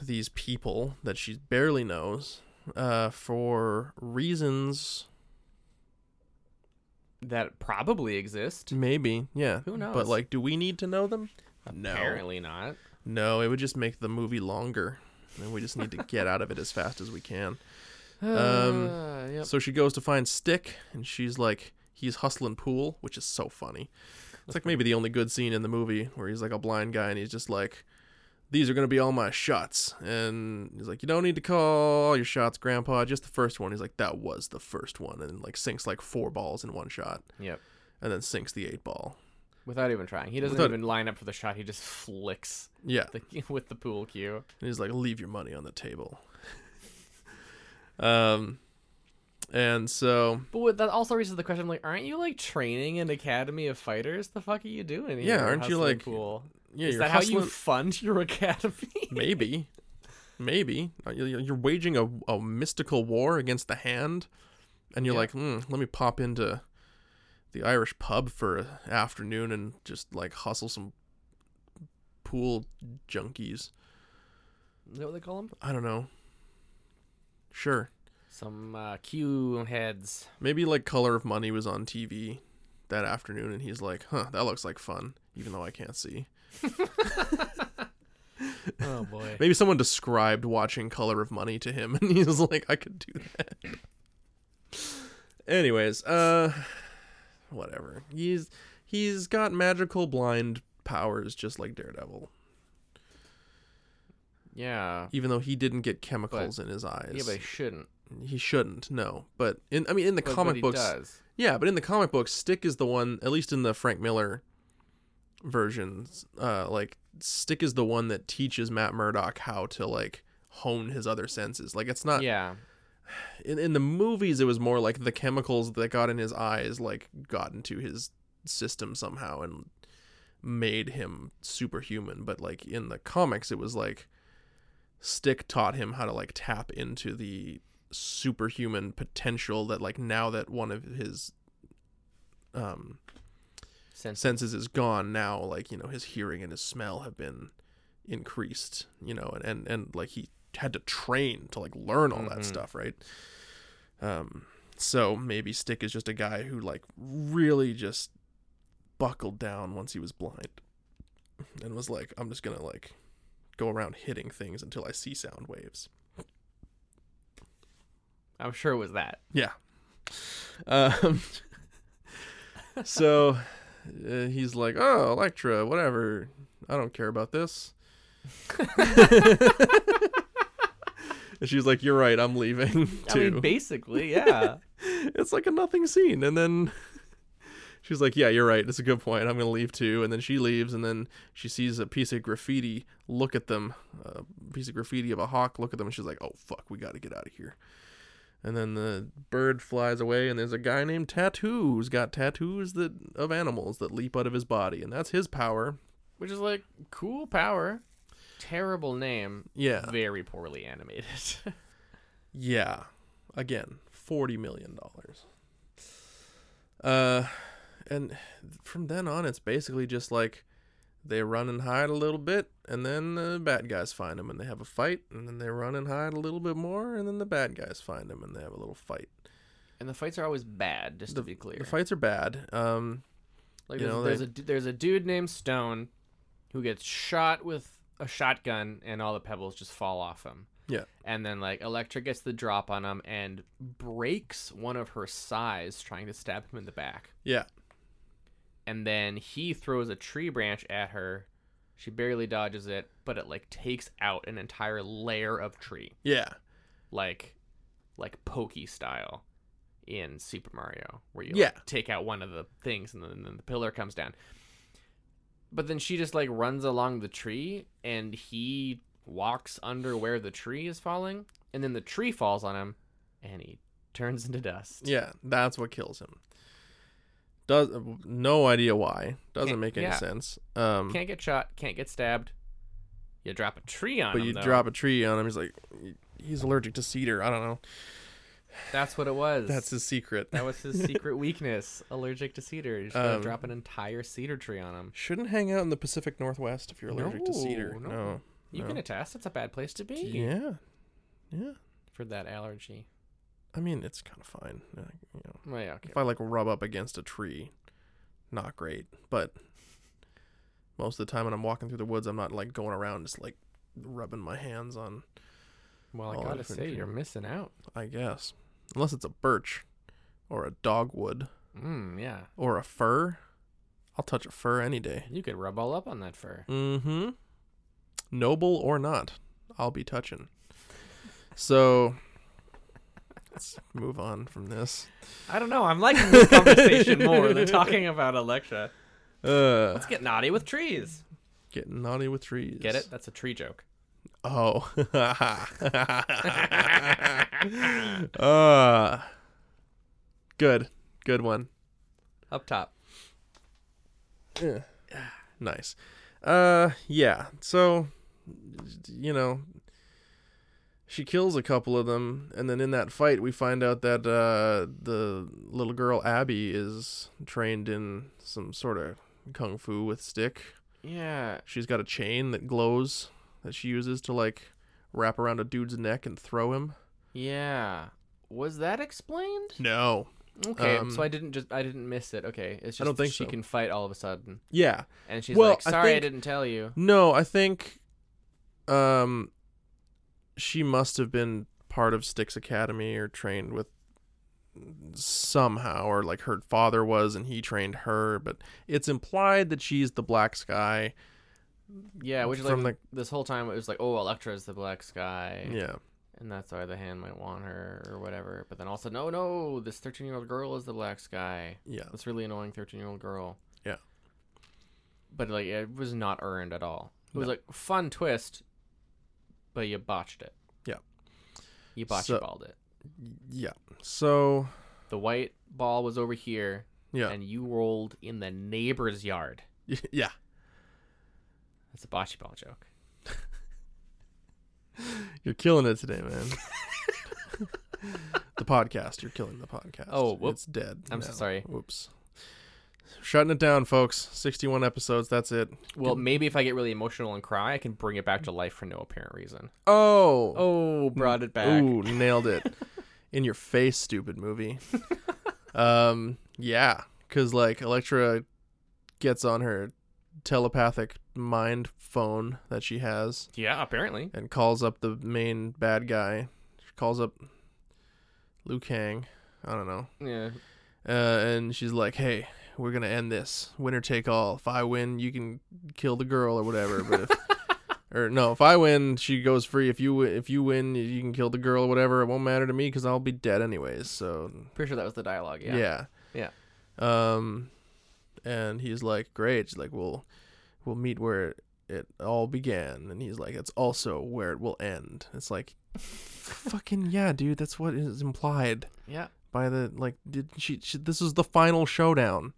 these people that she barely knows uh for reasons That probably exist. maybe, yeah. Who knows? But like do we need to know them? No. Apparently not. No, it would just make the movie longer. And we just need to get out of it as fast as we can. Um, Uh, yep. So she goes to find Stick, and she's like, he's hustling pool, which is so funny. It's like maybe the only good scene in the movie where he's like a blind guy and he's just like, these are going to be all my shots. And he's like, you don't need to call all your shots, Grandpa, just the first one. He's like, that was the first one. And like sinks like four balls in one shot Yep. and then sinks the eight ball. Without even trying. He doesn't Without- even line up for the shot. He just flicks Yeah. the, with the pool cue. And he's like, leave your money on the table. um, and so But what, that also raises the question: like, aren't you like training an academy of fighters? The fuck are you doing? Yeah, aren't you, like- Pool? yeah, Is that how you fund your academy? maybe maybe Uh, you- you're waging a, a mystical war against the hand, and you're Yeah. like, hmm, let me pop into the Irish pub for an afternoon and just like hustle some pool junkies. Is that what they call them? I don't know. Sure. Some uh, Q heads. Maybe like Color of Money was on TV that afternoon and he's like, huh, that looks like fun, even though I can't see. Oh boy. Maybe someone described watching Color of Money to him and he was like, I could do that. Anyways, uh whatever. He's he's got magical blind powers just like Daredevil. yeah. Even though he didn't get chemicals in his eyes. Yeah, but he shouldn't. He shouldn't, no. But in I mean in the But- but comic he books does. Yeah, but in the comic books, Stick is the one, at least in the Frank Miller versions, uh, like Stick is the one that teaches Matt Murdock how to like hone his other senses. Like it's not Yeah. in in the movies, it was more like the chemicals that got in his eyes like got into his system somehow and made him superhuman. But like in the comics, it was like Stick taught him how to like tap into the superhuman potential that like now that one of his um Sense. senses is gone now like you know his hearing and his smell have been increased you know and and, and like he had to train to like learn all that stuff right? Um so maybe stick is just a guy who like really just buckled down once he was blind and was like i'm just gonna like go around hitting things until i see sound waves I'm sure it was that. Yeah. Um, so uh, he's like, "Oh, Elektra, whatever. I don't care about this." and she's like, "You're right. I'm leaving I too." mean, basically, yeah. it's like a nothing scene, and then she's like, "Yeah, you're right. It's a good point. I'm gonna leave too." And then she leaves, and then she sees a piece of graffiti. Look at them, a piece of graffiti of a hawk. Look at them, and she's like, "Oh fuck, we got to get out of here." And then the bird flies away, and there's a guy named Tattoo who's got tattoos that of animals that leap out of his body, and that's his power. Which is like cool power. Terrible name. Yeah. Very poorly animated. Yeah. Again, forty million dollars. Uh, and from then on, it's basically just like they run and hide a little bit, and then the bad guys find them, and they have a fight, and then they run and hide a little bit more, and then the bad guys find them, and they have a little fight. and the fights are always bad, just to be clear. The fights are bad. Um, Like there's, know, there's they- a there's a dude named Stone who gets shot with a shotgun and all the pebbles just fall off him. yeah, And then like Elektra gets the drop on him and breaks one of her sais trying to stab him in the back. yeah, And then he throws a tree branch at her. She barely dodges it, but it like takes out an entire layer of tree. yeah, Like like pokey style in Super Mario, where you Yeah. like, take out one of the things and then, and then the pillar comes down. But then she just like runs along the tree and he walks under where the tree is falling, and then the tree falls on him and he turns into dust. yeah. That's what kills him. Does no idea why? Doesn't Can't- make any yeah. sense. Um, Can't get shot, can't get stabbed. You drop a tree on but him. But you though. drop a tree on him. He's like, he's allergic to cedar. I don't know. That's what it was. That's his secret. that was his secret weakness. Allergic to cedar. You gotta Um, drop an entire cedar tree on him. Shouldn't hang out in the Pacific Northwest if you're allergic to cedar. No, No. no. You no. can attest it's a bad place to be Yeah. Yeah. for that allergy. I mean, it's kind of fine. Uh, you know, Well, yeah, okay. if I like rub up against a tree, not great. But most of the time when I'm walking through the woods, I'm not like going around just like rubbing my hands on. Well, I gotta say, you're missing out. I guess, unless it's a birch, or a dogwood, Mm, yeah. or a fir. I'll touch a fir any day. You could rub all up on that fur. Mm-hmm. Noble or not, I'll be touching. So let's move on from this. I don't know. I'm liking this conversation more than talking about Elektra. Uh, Let's get naughty with trees. getting naughty with trees. Get it? That's a tree joke. Oh. uh, good. Good one. Up top. Yeah. Nice. Uh yeah. So you know she kills a couple of them, and then in that fight, we find out that uh, the little girl Abby is trained in some sort of kung fu with stick. Yeah. She's got a chain that glows that she uses to like wrap around a dude's neck and throw him. Yeah. Was that explained? No. Okay, Um, so I didn't just I didn't miss it. Okay, it's just I don't think she so. can fight all of a sudden, Yeah. and she's Well, like, "Sorry, I, think- didn't tell you." No, I think um she must have been part of Stick's Academy or trained with somehow or like her father was and he trained her, but it's implied that she's the black sky. Yeah, which From like this whole time it was like, "Oh, Elektra's the black sky," Yeah. and that's why the hand might want her or whatever. But then also, no, no, this thirteen-year-old girl is the black sky. Yeah. This really annoying thirteen-year-old girl. Yeah. But like, it was not earned at all. It was No. like fun twist, but you botched it. Yeah. You botched So- balled it. Yeah. So, The white ball was over here, yeah. and you rolled in the neighbor's yard. yeah. That's a bocce ball joke. You're killing it today, man. the podcast, you're killing the podcast. Oh, whoop. it's dead. I'm so sorry. Whoops. Shutting it down, folks. 61 episodes. That's it. Well, maybe if I get really emotional and cry, I can bring it back to life for no apparent reason. Oh. Oh, brought it back. Ooh, nailed it. In your face, stupid movie. um, yeah, because like Elektra gets on her telepathic mind phone that she has Yeah, apparently. and calls up the main bad guy. She calls up Liu Kang. I don't know. Yeah. Uh, and she's like, "Hey, we're gonna end this. Winner take all. If I win, you can kill the girl or whatever. But if or no, if I win, she goes free. If you if you win, you can kill the girl or whatever. It won't matter to me because I'll be dead anyways. So Pretty sure that was the dialogue. Yeah. yeah. Yeah. Um, and he's like, "Great." She's like, "We'll we'll meet where it, it all began." And he's like, "It's also where it will end." It's like, fucking yeah, dude. That's what is implied Yeah. by the like. Did she? she this is the final showdown.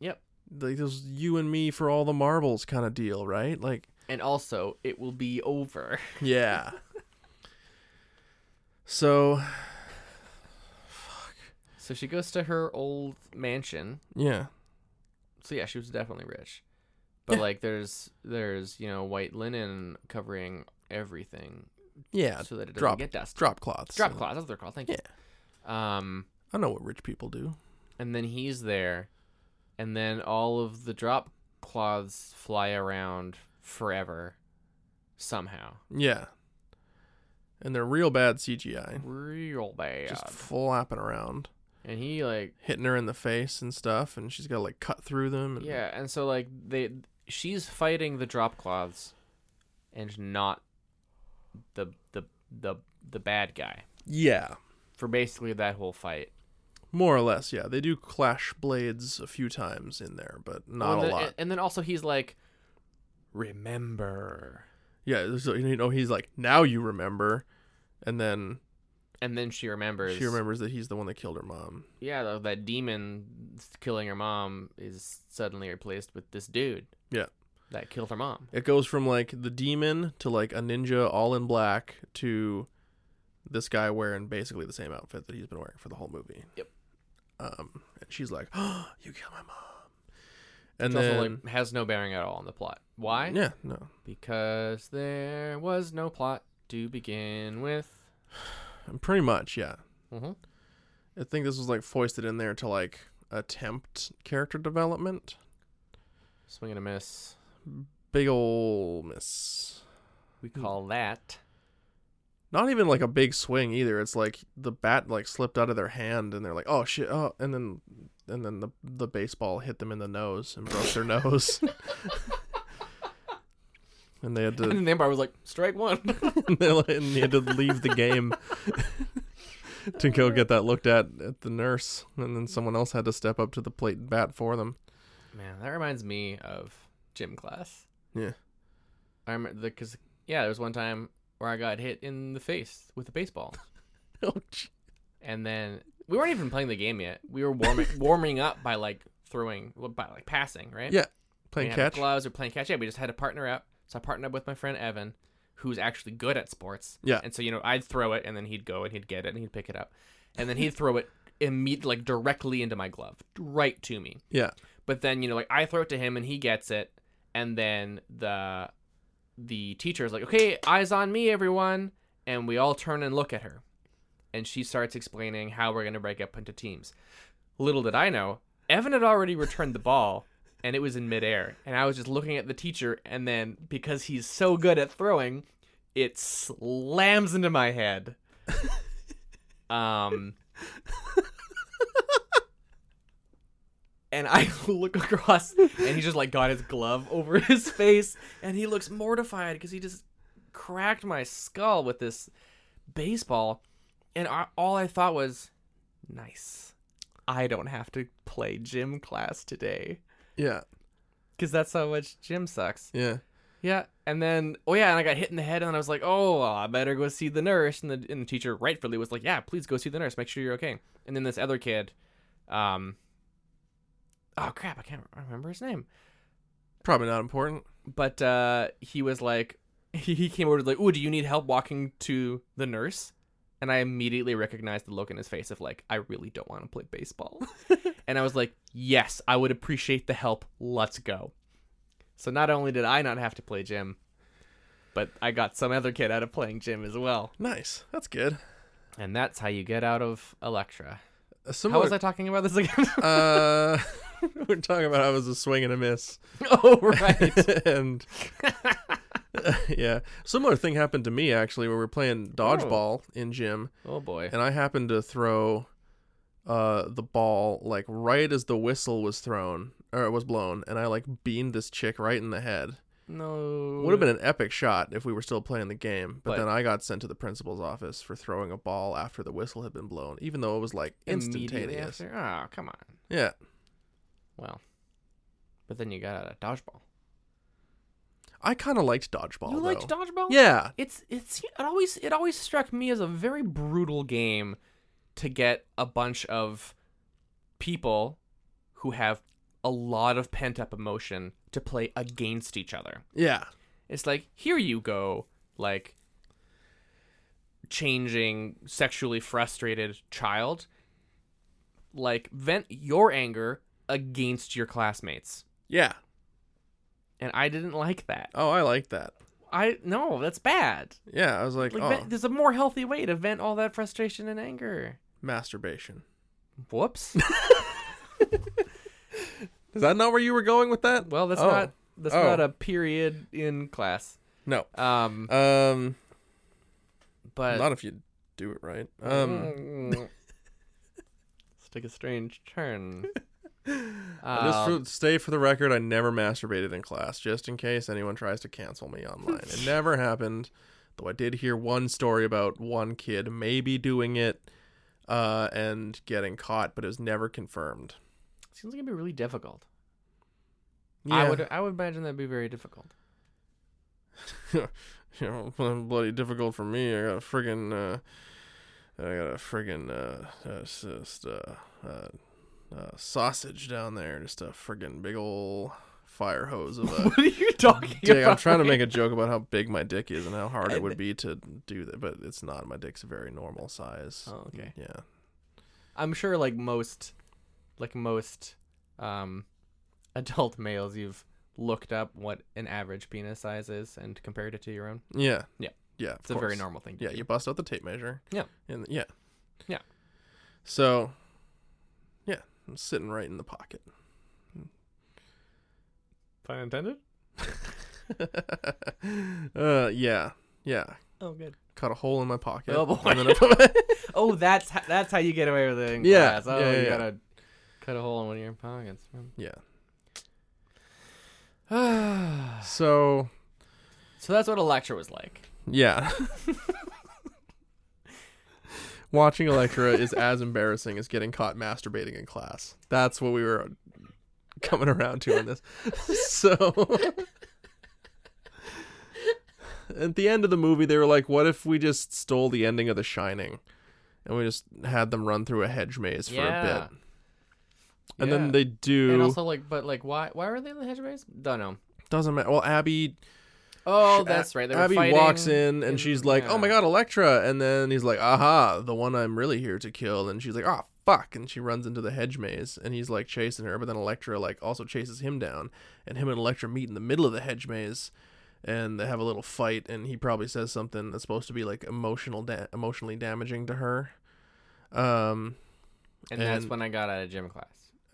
Yep. Like was you and me for all the marbles kind of deal, right? Like, And also, it will be over. yeah. so, fuck. So she goes to her old mansion. yeah, So yeah, she was definitely rich. But Yeah. like, there's there's you know white linen covering everything yeah. so that it doesn't drop get dust. drop cloths. Drop cloths. That's what they're called. Thank Yeah. you. Um, I know what rich people do. and then he's there, and then all of the drop cloths fly around forever, somehow. Yeah. And they're real bad CGI. Real bad. Just flapping around, and he like hitting her in the face and stuff, and she's got to like cut through them. And, yeah, and so like they she's fighting the drop cloths, and not the the the the bad guy Yeah. for basically that whole fight. More or less, yeah. They do clash blades a few times in there, but not Well, a then- lot. And then also he's like, remember, Yeah, so you know he's like, now you remember, and then and then she remembers. she remembers that he's the one that killed her mom. Yeah, that demon killing her mom is suddenly replaced with this dude Yeah, that killed her mom. it goes from like the demon to like a ninja all in black to this guy wearing basically the same outfit that he's been wearing for the whole movie. Yep. Um, and she's like, "Oh, you killed my mom," and Which then also like has no bearing at all on the plot. Why? yeah, no, Because there was no plot to begin with. pretty much, yeah. Mm-hmm. I think this was like foisted in there to like attempt character development. Swing and a miss. Big ol' miss. We call that. Not even like a big swing either. It's like the bat like slipped out of their hand and they're like, "Oh shit." Oh, and then and then the the baseball hit them in the nose and broke their nose. and they had to then the Empire was like, strike one. and they and they had to leave the game to go get that looked at at the nurse and then someone else had to step up to the plate and bat for them. Man, that reminds me of gym class. Yeah. I remember because yeah, there was one time where I got hit in the face with a baseball, Oh, and then we weren't even playing the game yet. We were warming warming up by like throwing, by like passing, right? Yeah. Playing didn't catch. gloves or playing catch. Yeah, we just had to partner up. So I partnered up with my friend Evan. who's actually good at sports. Yeah. And so you know, I'd throw it, and then he'd go and he'd get it, and he'd pick it up, and then he'd throw it immediately, like directly into my glove, right to me. Yeah. But then you know, like I throw it to him, and he gets it, and then the the teacher is like, "Okay, eyes on me, everyone," and we all turn and look at her, and she starts explaining how we're gonna break up into teams. Little did I know, Evan had already returned the ball, and it was in midair, and I was just looking at the teacher, and then because he's so good at throwing, it slams into my head. um. And I look across, and he just like got his glove over his face, and he looks mortified because he just cracked my skull with this baseball, and I, all I thought was, "Nice, I don't have to play gym class today." Yeah. Because that's how much gym sucks. Yeah. Yeah, and then oh yeah, and I got hit in the head, and I was like, oh, well, I better go see the nurse. And the and the teacher rightfully was like, yeah, please go see the nurse, make sure you're okay. And then this other kid, um, oh crap, I can't remember his name, Probably not important. but uh, he was like, he, he came over to like, oh, do you need help walking to the nurse? And I immediately recognized the look in his face of like, I really don't want to play baseball. and I was like, yes, I would appreciate the help. Let's go. So not only did I not have to play gym, but I got some other kid out of playing gym as well. Nice. That's good. And that's how you get out of Elektra. A How was I talking about this again? Uh, we're talking about how it was a swing and a miss. oh, right. and yeah, similar thing happened to me actually, where we were playing dodgeball in gym, Oh, boy. and I happened to throw uh the ball like right as the whistle was thrown or it was blown, and I like beamed this chick right in the head. No. Would have been an epic shot if we were still playing the game, but, But- then I got sent to the principal's office for throwing a ball after the whistle had been blown, even though it was like instantaneous. Oh, come on. Yeah, Well, but then you got out of dodgeball. I kind of liked dodgeball. you liked though. dodgeball? Yeah, It's it's it always it always struck me as a very brutal game to get a bunch of people who have a lot of pent up emotion to play against each other. yeah, It's like here you go, like changing sexually frustrated child. Like vent your anger against your classmates. yeah. And I didn't like that. Oh, I like that. I no, that's bad. Yeah, I was like, Like oh, vent, there's a more healthy way to vent all that frustration and anger. masturbation. Whoops. Is that not where you were going with that? Well, that's Oh. not that's Oh. not a period in class. No. Um, Um, but not if you do it right. Um, Mm. let's take a strange turn. just Um, for, stay for the record, I never masturbated in class, just in case anyone tries to cancel me online. it never happened. Though I did hear one story about one kid maybe doing it, uh, and getting caught, but it was never confirmed. seems like it'd be really difficult. Yeah, I would I would imagine that'd be very difficult. you know, bloody difficult for me. I got a friggin', uh, I got a friggin', uh, uh, just, uh, uh, uh, sausage down there. Just a friggin' big ol' fire hose of a What are you talking dick. about? I'm trying to make a joke about how big my dick is and how hard it would be to do that, but it's not. My dick's a very normal size. Oh, okay. Yeah. I'm sure like most like most um adult males you've looked up what an average penis size is and compared it to your own. Yeah. Yeah. Yeah. It's a very normal thing to Yeah, do. you bust out the tape measure. Yeah. And yeah. Yeah. So, I'm sitting right in the pocket. Pun intended? uh, yeah, yeah. Oh good. Cut a hole in my pocket. Oh, boy. and then I put my- Oh, that's ho- that's how you get away with it in Yeah, class. Oh, yeah, you yeah. gotta cut a hole in one of your pockets. yeah. so So, that's what a lecture was like. yeah. Watching Elektra is as embarrassing as getting caught masturbating in class. That's what we were coming around to on this. So at the end of the movie they were like, what if we just stole the ending of The Shining and we just had them run through a hedge maze for a bit. And then they do And also like but like why why were they in the hedge maze? Don't know. doesn't matter. Well, Abby Oh, that's right. They were Abby fighting walks in and she's like, "Oh my god, Elektra!" And then he's like, "Aha, the one I'm really here to kill." And she's like, "Oh fuck!" And she runs into the hedge maze, and he's like chasing her. But then Elektra like also chases him down, and him and Elektra meet in the middle of the hedge maze, and they have a little fight. And he probably says something that's supposed to be like emotional, da- emotionally damaging to her. Um, And, that's when I got out of gym class.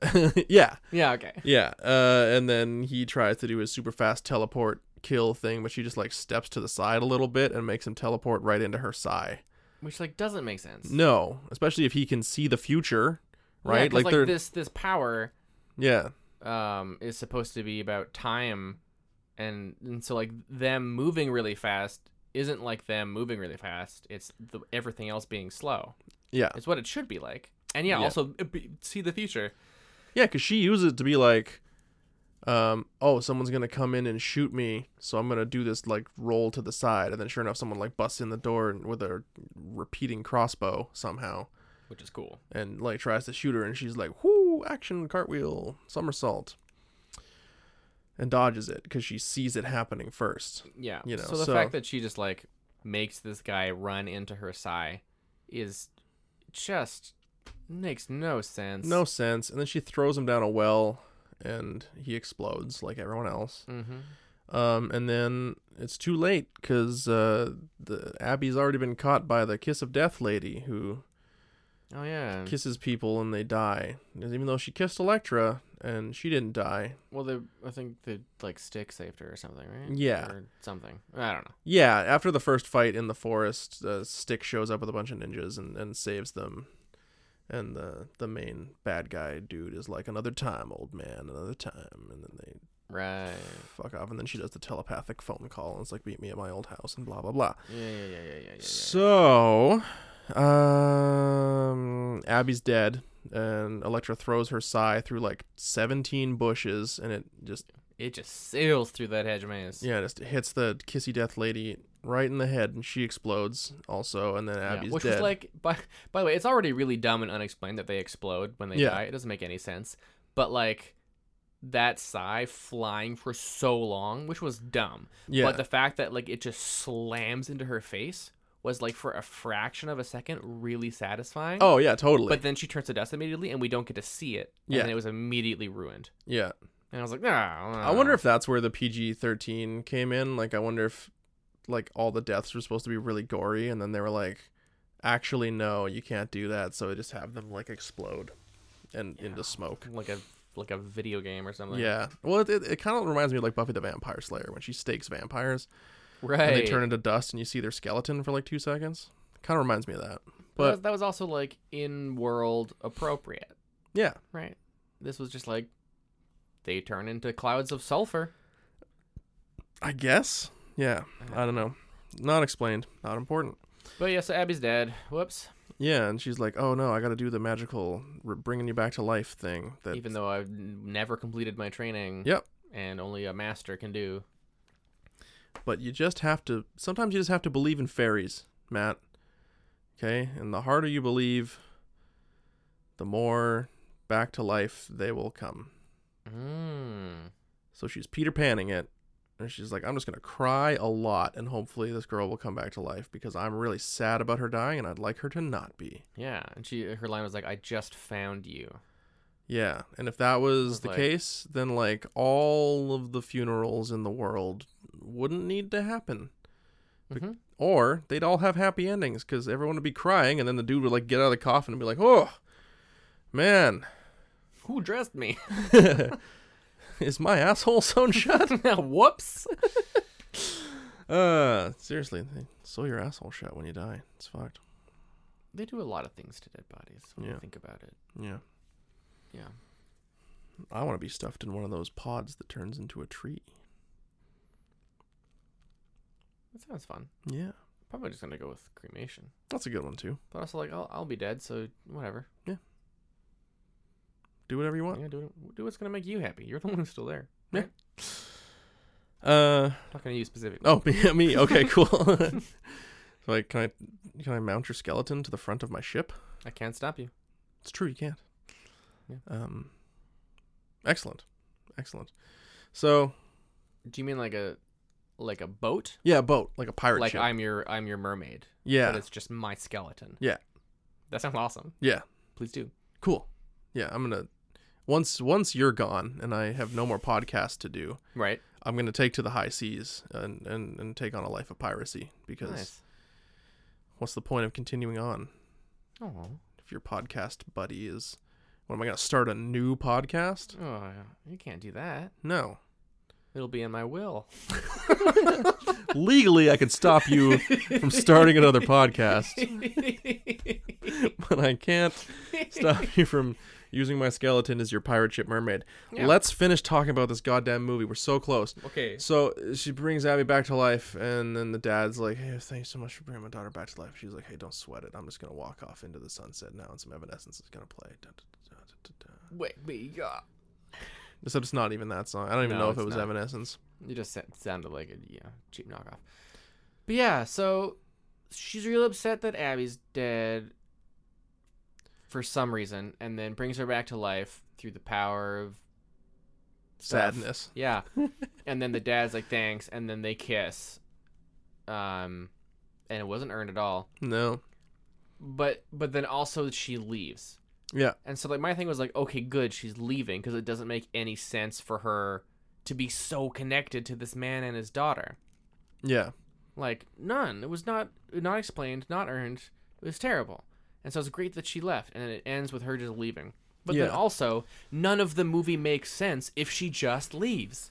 yeah, Yeah, okay. yeah. Uh, and then he tries to do his super fast teleport kill thing, but she just like steps to the side a little bit and makes him teleport right into her sai. Which like doesn't make sense. No, especially if he can see the future, Yeah, right? 'cause, like, this this power yeah, um is supposed to be about time and and so like them moving really fast isn't like them moving really fast. It's the, everything else being slow. yeah, It's what it should be like. And yeah, Yeah. also be- see the future. yeah. Because she uses it to be like, um, oh, someone's gonna come in and shoot me, so I'm gonna do this like roll to the side, and then sure enough, someone like busts in the door with a repeating crossbow somehow, which is cool. and like tries to shoot her, and she's like, whoo, action, cartwheel, somersault. And dodges it because she sees it happening first. Yeah. You know, so the so- fact that she just like makes this guy run into her sai is just makes no sense. No sense. And then she throws him down a well, and he explodes like everyone else. Mm-hmm. Um, and then it's too late because uh, the Abby's already been caught by the kiss of death lady who Oh yeah. kisses people and they die. Even though she kissed Elektra and she didn't die. Well, I think the like stick saved her or something, right? Yeah. Or something. I don't know. Yeah, after the first fight in the forest, uh, Stick shows up with a bunch of ninjas and, and saves them. And the the main bad guy dude is like, another time, old man, another time. And then they Right. fuck off. And then she does the telepathic phone call and it's like, meet me at my old house and blah, blah, blah. Yeah, yeah, yeah, yeah, yeah, yeah. So, um, Abby's dead, and Elektra throws her sai through like 17 bushes, and it just It just sails through that hedge maze. yeah, it just hits the kissy death lady right in the head, and she explodes also, and then Yeah, Abby's which dead. was like, by by the way, it's already really dumb and unexplained that they explode when they Yeah. die. It doesn't make any sense. But like that sai flying for so long, which was dumb. Yeah. But the fact that like it just slams into her face was like for a fraction of a second really satisfying. oh yeah, totally. But then she turns to dust immediately, and we don't get to see it. And Yeah. it was immediately ruined. yeah, And I was like, nah. I wonder if that's where the PG-13 came in. Like, I wonder if like all the deaths were supposed to be really gory, and then they were like, actually no, you can't do that. So we just have them like explode and into smoke. like a like a video game or something. Yeah. Well, it, it, it kind of reminds me of like Buffy the Vampire Slayer when she stakes vampires right. and they turn into dust and you see their skeleton for like two seconds. Kind of reminds me of that. But that was also like in world appropriate, yeah, right? This was just like they turn into clouds of sulfur. I guess. Yeah. I don't know. Not explained. Not important. But yeah, so Abby's dead. Whoops. Yeah, and she's like, "Oh no, I got to do the magical r- bringing you back to life thing." That Even though I've n- never completed my training. Yep. And only a master can do. but you just have to sometimes you just have to believe in fairies matt okay and the harder you believe the more back to life they will come Mm. so she's peter panning it and she's like i'm just going to cry a lot and hopefully this girl will come back to life because i'm really sad about her dying and i'd like her to not be Yeah, and she her line was like, "I just found you." yeah and if that was the like- case then like all of the funerals in the world wouldn't need to happen Mhm. Or they'd all have happy endings because everyone would be crying, and then the dude would like get out of the coffin and be like, "Oh, man, Who dressed me? is my asshole sewn shut?" Whoops. uh, seriously, they sew your asshole shut when you die. It's fucked. They do a lot of things to dead bodies when you Yeah. think about it. Yeah, Yeah. I want to be stuffed in one of those pods that turns into a tree. That sounds fun. Yeah, Probably just gonna go with cremation. that's a good one too. But also like I'll I'll be dead, so whatever. Do whatever you want. Yeah, do do what's gonna make you happy. You're the one who's still there. Yeah. Uh, Not gonna use specific. oh, me, me. Okay, cool. so, like, can I can I mount your skeleton to the front of my ship? I can't stop you. It's true, you can't. Yeah. Um, excellent, excellent. So Do you mean like a like a boat. Yeah, a boat, like a pirate like ship. I'm your I'm your mermaid. yeah, But it's just my skeleton. yeah, That sounds awesome. yeah. Please do. Cool. Yeah, I'm gonna once once you're gone and I have no more podcasts to do, Right. I'm gonna take to the high seas and and, and take on a life of piracy because Nice. what's the point of continuing on Oh. if your podcast buddy is what am I gonna start a new podcast? Oh, you can't do that. No. It'll be in my will. Legally I could stop you from starting another podcast, but I can't stop you from using my skeleton as your pirate ship mermaid. Yeah. Let's finish talking about this goddamn movie. We're so close. Okay. So she brings Abby back to life, and then the dad's like, "Hey, thanks so much for bringing my daughter back to life." She's like, "Hey, don't sweat it. I'm just gonna walk off into the sunset now, and some Evanescence is gonna play." Da, da. Wait, me up. Except it's not even that song. I don't even No, know if it was not. Evanescence. You just sounded like a yeah, cheap knockoff. But yeah, so she's real upset that Abby's dead for some reason, and then brings her back to life through the power of stuff. Sadness. Yeah, and then the dad's like thanks, and then they kiss. Um, and it wasn't earned at all. No. But but then also she leaves. Yeah. And so like my thing was like, okay, good, she's leaving because it doesn't make any sense for her to be so connected to this man and his daughter. Yeah. Like none. It was not not explained, not earned. It was terrible. And so it's great that she left, and it ends with her just leaving. But then also, none of the movie makes sense if she just leaves,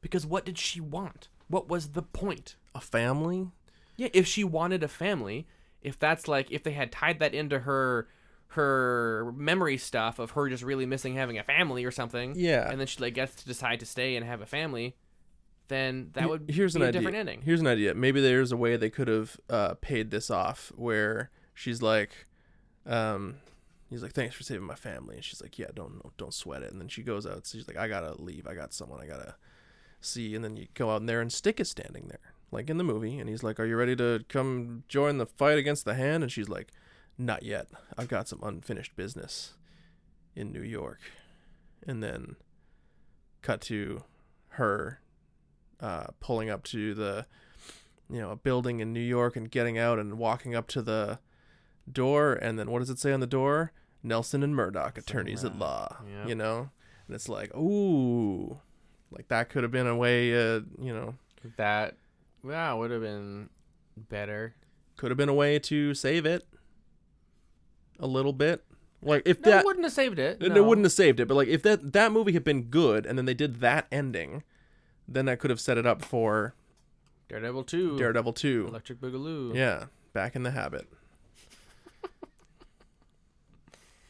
because what did she want? What was the point? A family. Yeah, if she wanted a family, if that's like if they had tied that into her her memory stuff of her just really missing having a family or something, Yeah. and then she like gets to decide to stay and have a family, then that would Here's be an a idea. different ending. Here's an idea. Maybe there's a way they could have uh, paid this off where she's like, um, he's like, thanks for saving my family, and she's like, yeah, don't don't sweat it. And then she goes out. So she's like, I gotta leave. I got someone I gotta see. And then you go out in there, and Stick is standing there, like in the movie, and he's like, Are you ready to come join the fight against the Hand? And she's like, Not yet. I've got some unfinished business in New York. And then cut to her uh, pulling up to the you know a building in New York and getting out and walking up to the door and then what does it say on the door Nelson and Murdock attorneys at law Yep. you know and it's like ooh like that could have been a way uh you know That wow would have been better. could have been a way to save it a little bit like if No, that it wouldn't have saved it. It wouldn't have saved it, but like if that that movie had been good and then they did that ending, then that could have set it up for Daredevil two, Daredevil 2. Electric Boogaloo. Yeah, back in the habit.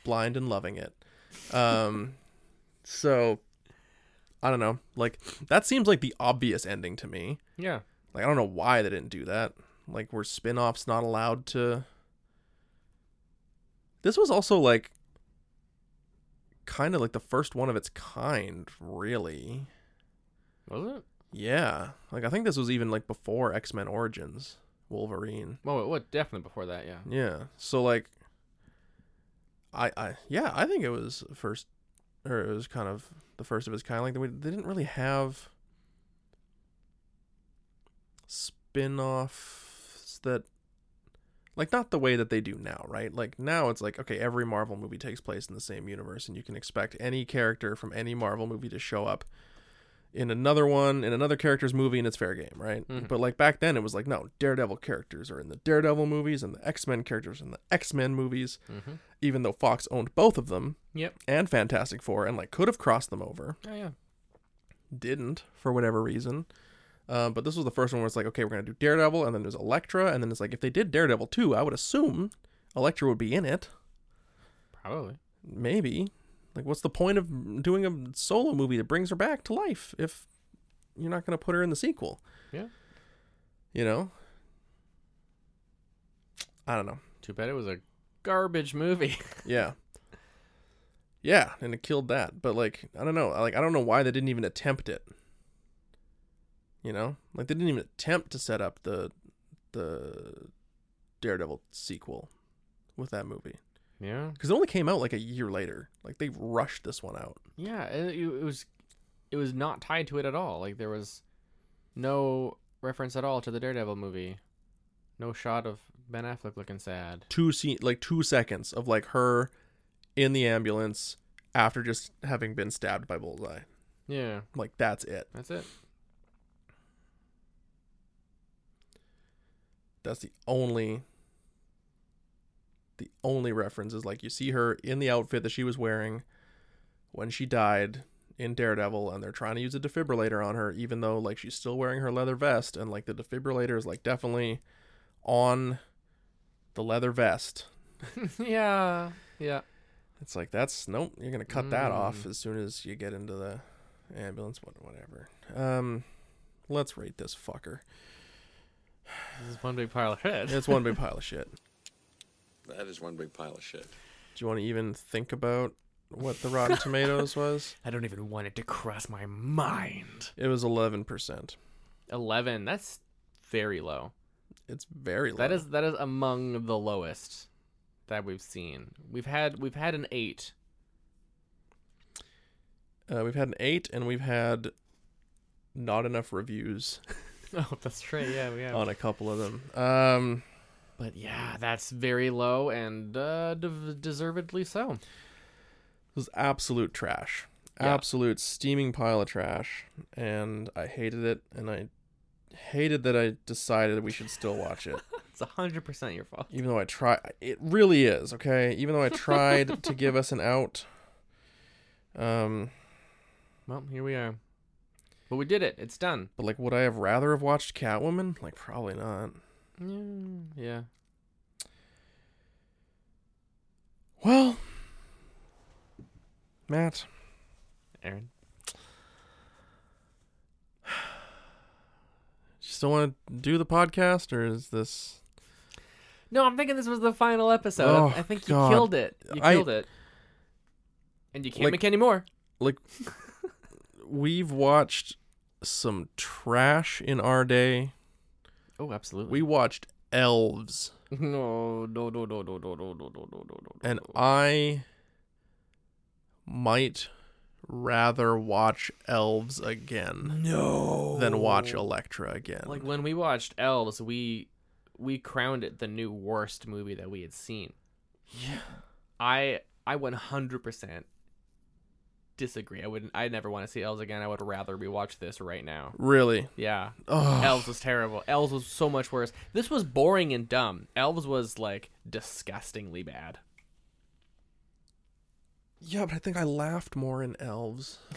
Blind and loving it. Um so I don't know. Like that seems like the obvious ending to me. yeah. Like I don't know why they didn't do that. Like were spin-offs not allowed to This was also like kind of like the first one of its kind, really. Was it? Yeah. Like I think this was even like before X-Men Origins, Wolverine. Well, what? Definitely before that. Yeah. Yeah. So like I I yeah, I think it was first or it was kind of the first of its kind like they, they didn't really have spin-offs that like not the way that they do now, right? Like now it's like okay, every Marvel movie takes place in the same universe and you can expect any character from any Marvel movie to show up in another one in another character's movie and it's fair game, right? Mhm. But like back then it was like no, Daredevil characters are in the Daredevil movies and the X-Men characters in the X-Men movies, Mm-hmm. even though Fox owned both of them Yep. and Fantastic Four and like could have crossed them over Oh yeah. didn't for whatever reason. Um, but this was the first one where it's like, okay, we're gonna do Daredevil, and then there's Elektra, and then it's like, if they did Daredevil too, I would assume Elektra would be in it. Probably. Maybe. Like, what's the point of doing a solo movie that brings her back to life if you're not gonna put her in the sequel? Yeah. You know. I don't know. Too bad it was a garbage movie. Yeah. Yeah, and it killed that. But like, I don't know. Like, I don't know why they didn't even attempt it. You know, like they didn't even attempt to set up the the Daredevil sequel with that movie yeah. because it only came out like a year later. Like they rushed this one out. Yeah. It, it was. It was not tied to it at all. Like there was no reference at all to the Daredevil movie. No shot of Ben Affleck looking sad. Two scene, like two seconds of like her in the ambulance after just having been stabbed by Bullseye. Yeah, Like that's it. that's it. That's the only the only reference is like you see her in the outfit that she was wearing when she died in Daredevil and they're trying to use a defibrillator on her even though like she's still wearing her leather vest and like the defibrillator is like definitely on the leather vest. yeah, yeah. It's like that's nope, you're going to cut that Mm. off as soon as you get into the ambulance whatever. Um let's rate this fucker. This is one big pile of shit. It's one big pile of shit. That is one big pile of shit. Do you want to even think about what the Rotten Tomatoes was? I don't even want it to cross my mind. It was 11%. Eleven. That's very low. It's very low. That is that is among the lowest that we've seen. We've had we've had an eight. Uh, we've had an 8 and we've had not enough reviews Oh, that's right. Yeah, we have. on a couple of them. Um But yeah, that's very low and uh, de- deservedly so. it was absolute trash. Yeah. Absolute steaming pile of trash and I hated it and I hated that I decided we should still watch it. It's hundred percent your fault. even though I try it really is, okay? Even though I tried to give us an out. Um Well, here we are. But we did it. It's done. But like, would I have rather have watched Catwoman? Like, probably not. Yeah. Yeah. Well, Matt, Aaron. you still want to do the podcast, or is this? No, I'm thinking this was the final episode. I- Oh, I think you God. killed it. You I- killed it. And you can't Like- make any more. Like, we've watched some trash in our day. Oh, absolutely. We watched Elves, no, no, no, no, no, no, no, no, no, no, no, no. and. I might rather watch Elves again no than watch Elektra again. Like when we watched Elves, we we crowned it the new worst movie that we had seen. yeah. I I 100% disagree. I wouldn't. I never want to see Elves again. I would rather rewatch this right now. Really? Yeah, Oh, Elves was terrible. Elves was so much worse. This was boring and dumb. Elves was like disgustingly bad. yeah, but I think I laughed more in Elves.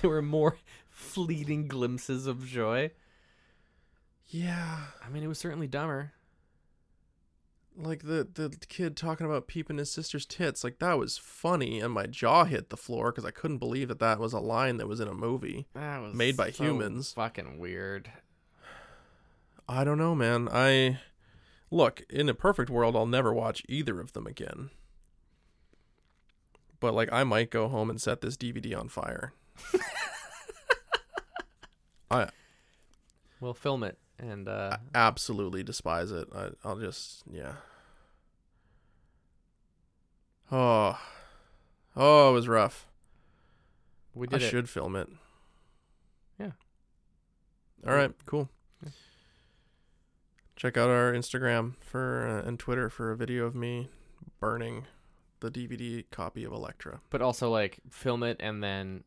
There were more fleeting glimpses of joy. Yeah. I mean, it was certainly dumber. Like the the kid talking about peeping his sister's tits like that was funny and my jaw hit the floor because i couldn't believe that that was a line that was in a movie That was Made by so humans. Fucking weird. i don't know man i look in a perfect world i'll never watch either of them again but like i might go home and set this dvd on fire i We'll film it and uh, absolutely despise it I, i'll just yeah oh oh it was rough we I it. should film it. Yeah. All right, cool. Check out our Instagram for uh, and Twitter for a video of me burning the DVD copy of Elektra. But also like film it and then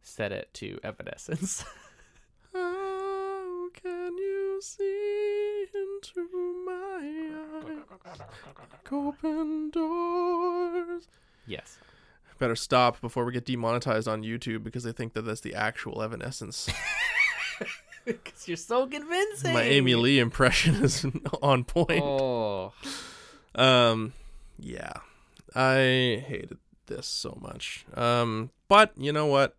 set it to Evanescence. See into my eyes like open doors? yes. Better stop before we get demonetized on YouTube because they think that that's the actual Evanescence. Because you're so convincing. My Amy Lee impression is on point. Oh. Um, yeah, I hated this so much. Um, but you know what?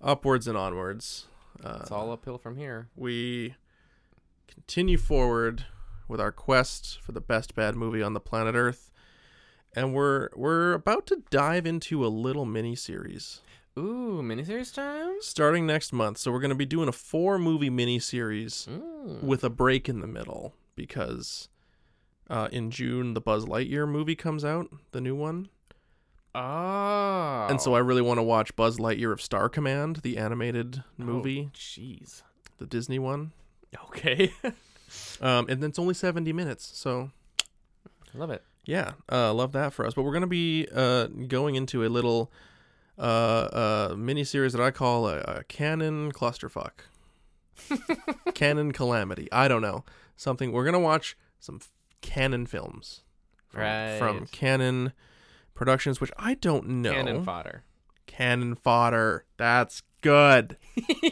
Upwards and onwards. Uh, It's all uphill from here. we continue forward with our quest for the best bad movie on the planet Earth, and we're we're about to dive into a little mini series Ooh, miniseries time? starting next month. So we're going to be doing a four movie mini series Mm. with a break in the middle because uh, in June the Buzz Lightyear movie comes out, the new one, Oh. And so I really want to watch Buzz Lightyear of Star Command, the animated Oh, movie, Jeez. the Disney one. Okay. Um, and it's only 70 minutes. So, I Love it. yeah, uh, love that for us. But we're going to be uh, going into a little uh, uh, mini series that I call a, a cannon clusterfuck. cannon calamity. I don't know. Something. We're going to watch some f- cannon films. From, From Cannon Productions, which I don't know. Cannon fodder. Cannon fodder. That's good.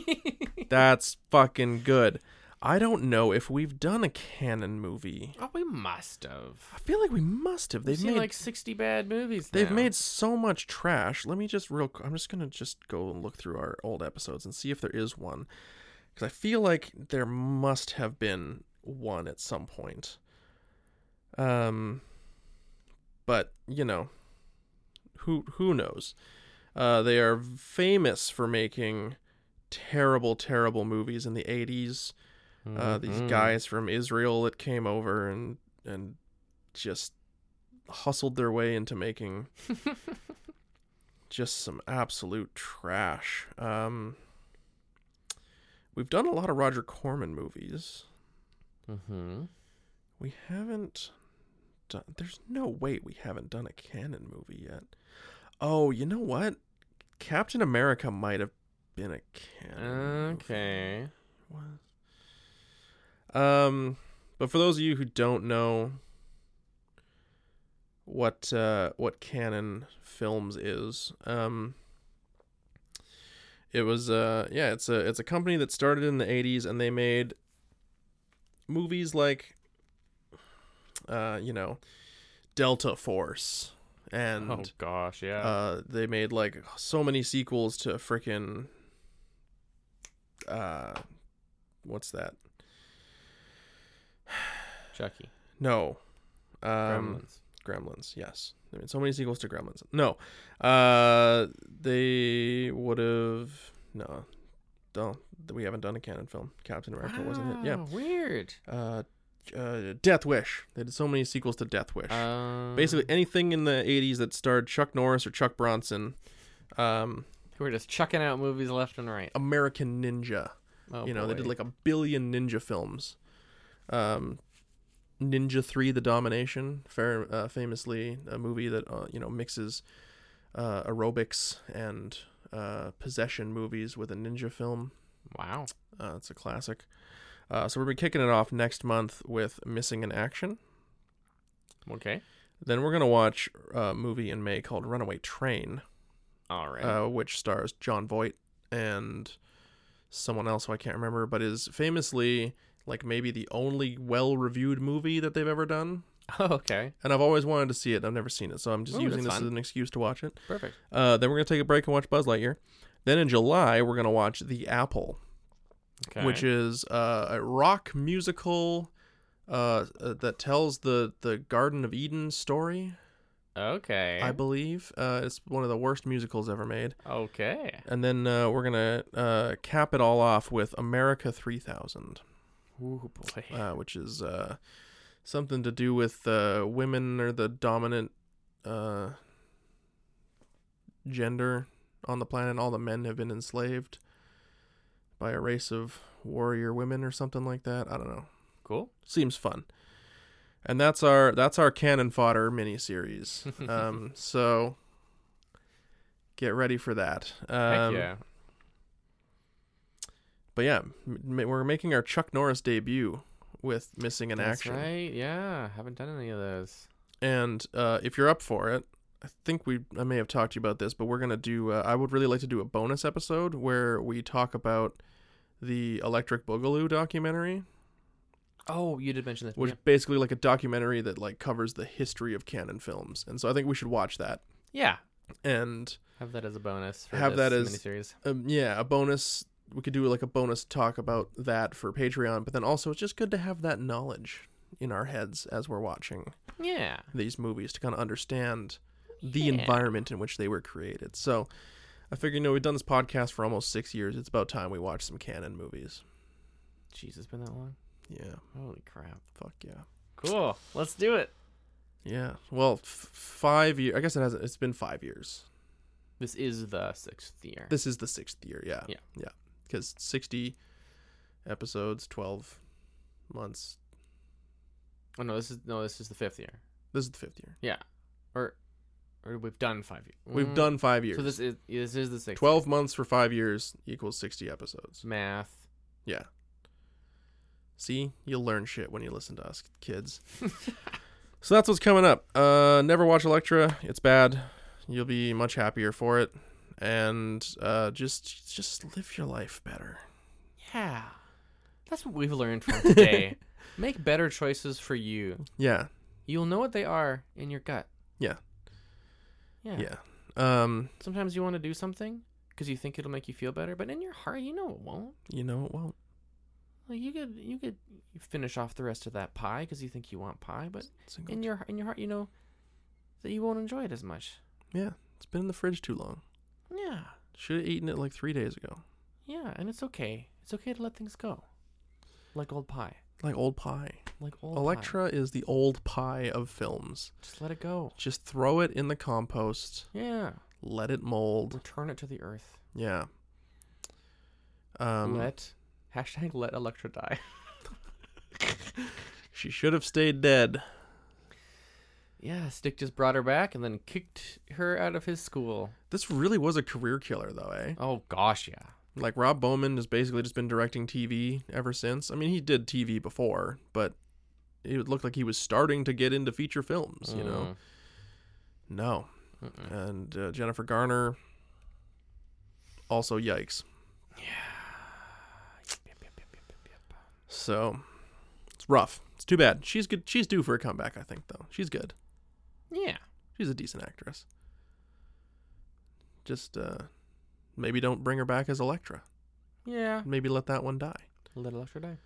That's fucking good. I don't know if we've done a cannon movie. Oh, we must have. I feel like we must have. They've made like 60 bad movies. they've now. made so much trash. Let me just real. I'm just gonna just go and look through our old episodes and see if there is one, because I feel like there must have been one at some point. Um, but you know, who who knows? Uh, they are famous for making terrible, terrible movies in the 80s. Uh, these Mhm. guys from Israel that came over and and just hustled their way into making just some absolute trash. Um, we've done a lot of Roger Corman movies. Mhm. We haven't done. There's no way we haven't done a cannon movie yet. Oh, you know what? Captain America might have been a cannon. Okay. was. Um, but for those of you who don't know what uh, what Cannon Films is, um, it was uh yeah it's a it's a company that started in the '80s and they made movies like uh you know Delta Force and Oh gosh, yeah. uh, they made like so many sequels to freaking uh, what's that? Chucky. No, um, Gremlins. Gremlins. Yes, I mean so many sequels to Gremlins. No, uh, they would have no. Don't we haven't done a cannon film. Captain America wasn't it? Yeah. Weird. Uh, uh, Death Wish. They did so many sequels to Death Wish. Um, Basically anything in the '80s that starred Chuck Norris or Chuck Bronson. Um, we're just chucking out movies left and right. American Ninja. Oh, you know, they did like a billion ninja films. Um, Ninja Three: The Domination, fair, uh, famously a movie that uh, you know mixes uh, aerobics and uh, possession movies with a ninja film. wow. Uh, it's a classic. Uh, so we're be kicking it off next month with Missing in Action. Okay. Then we're gonna watch a movie in May called Runaway Train, All right. uh, which stars Jon Voight and someone else who I can't remember, but is famously like maybe the only well-reviewed movie that they've ever done. oh, okay. And I've always wanted to see it. I've never seen it, so I'm just Ooh, using this fun. as an excuse to watch it. Perfect. Uh, then we're gonna take a break and watch Buzz Lightyear. Then in July we're gonna watch The Apple, Okay. which is uh, a rock musical uh, uh, that tells the the Garden of Eden story. okay. I believe uh, it's one of the worst musicals ever made. okay. And then uh, we're gonna uh, cap it all off with America 3000, Ooh boy. uh, which is uh, something to do with uh, women are the dominant uh, gender on the planet. All the men have been enslaved by a race of warrior women or something like that. I don't know. cool. Seems fun. And that's our that's our cannon fodder miniseries. um, so get ready for that. Um, Heck yeah. But yeah, m- we're making our Chuck Norris debut with Missing in That's Action. right. Yeah. Haven't done any of those. And uh, if you're up for it, I think we I may have talked to you about this, but we're gonna do. Uh, I would really like to do a bonus episode where we talk about the Electric Boogaloo documentary, Oh, you did mention that. which is basically like a documentary that like covers the history of cannon films. And so I think we should watch that. yeah. And Have that as a bonus. For Have that as- miniseries. um, yeah, a bonus. We could do like a bonus talk about that for Patreon, but then also it's just good to have that knowledge in our heads as we're watching Yeah. these movies to kind of understand the Yeah. environment in which they were created. So I figure, you know, we've done this podcast for almost six years. It's about time we watch some cannon movies. Jeez, it's been that long. Yeah, Holy crap. fuck yeah. Cool. Let's do it. Yeah. Well, f- five years. I guess it hasn't. It's been five years. This is the sixth year. This is the sixth year. Yeah. Yeah. Yeah. Because sixty episodes, twelve months. oh no, this is no, this is the fifth year. This is the fifth year. Yeah, or or we've done five years. We've done five years. So this is this is the sixth. twelve months for five years equals sixty episodes. math. Yeah. See, you'll learn shit when you listen to us, kids. so that's what's coming up. Uh, never watch Elektra. It's bad. You'll be much happier for it, and uh, just just live your life better. Yeah, that's what we've learned from today. Make better choices for you. Yeah, You'll know what they are in your gut. yeah, Yeah. yeah. Um, Sometimes you want to do something because you think it'll make you feel better, but in your heart, you know it won't. you know it won't. Like you could you could finish off the rest of that pie because you think you want pie, but Single in your in your heart, you know that you won't enjoy it as much. yeah, it's been in the fridge too long. Yeah, Should have eaten it like three days ago. yeah, and it's okay. It's okay to let things go, like old pie, Like old pie. Like old pie. Elektra is the old pie of films. Just let it go. Just throw it in the compost. Yeah, Let it mold. return it to the earth. Yeah. Um, let hashtag let Elektra die. she should have stayed dead. yeah, Stick just brought her back and then kicked her out of his school. This really was a career killer, though, eh? Oh gosh, yeah. Like Rob Bowman has basically just been directing TV ever since. I mean, he did TV before, but it looked like he was starting to get into feature films. You know, no. And uh, Jennifer Garner. Also, yikes. Yeah. So, it's rough. It's too bad. She's good. She's due for a comeback, I think, though. She's good. Yeah. She's a decent actress. Just uh maybe don't bring her back as Elektra. Yeah. Maybe let that one die. Let Elektra die.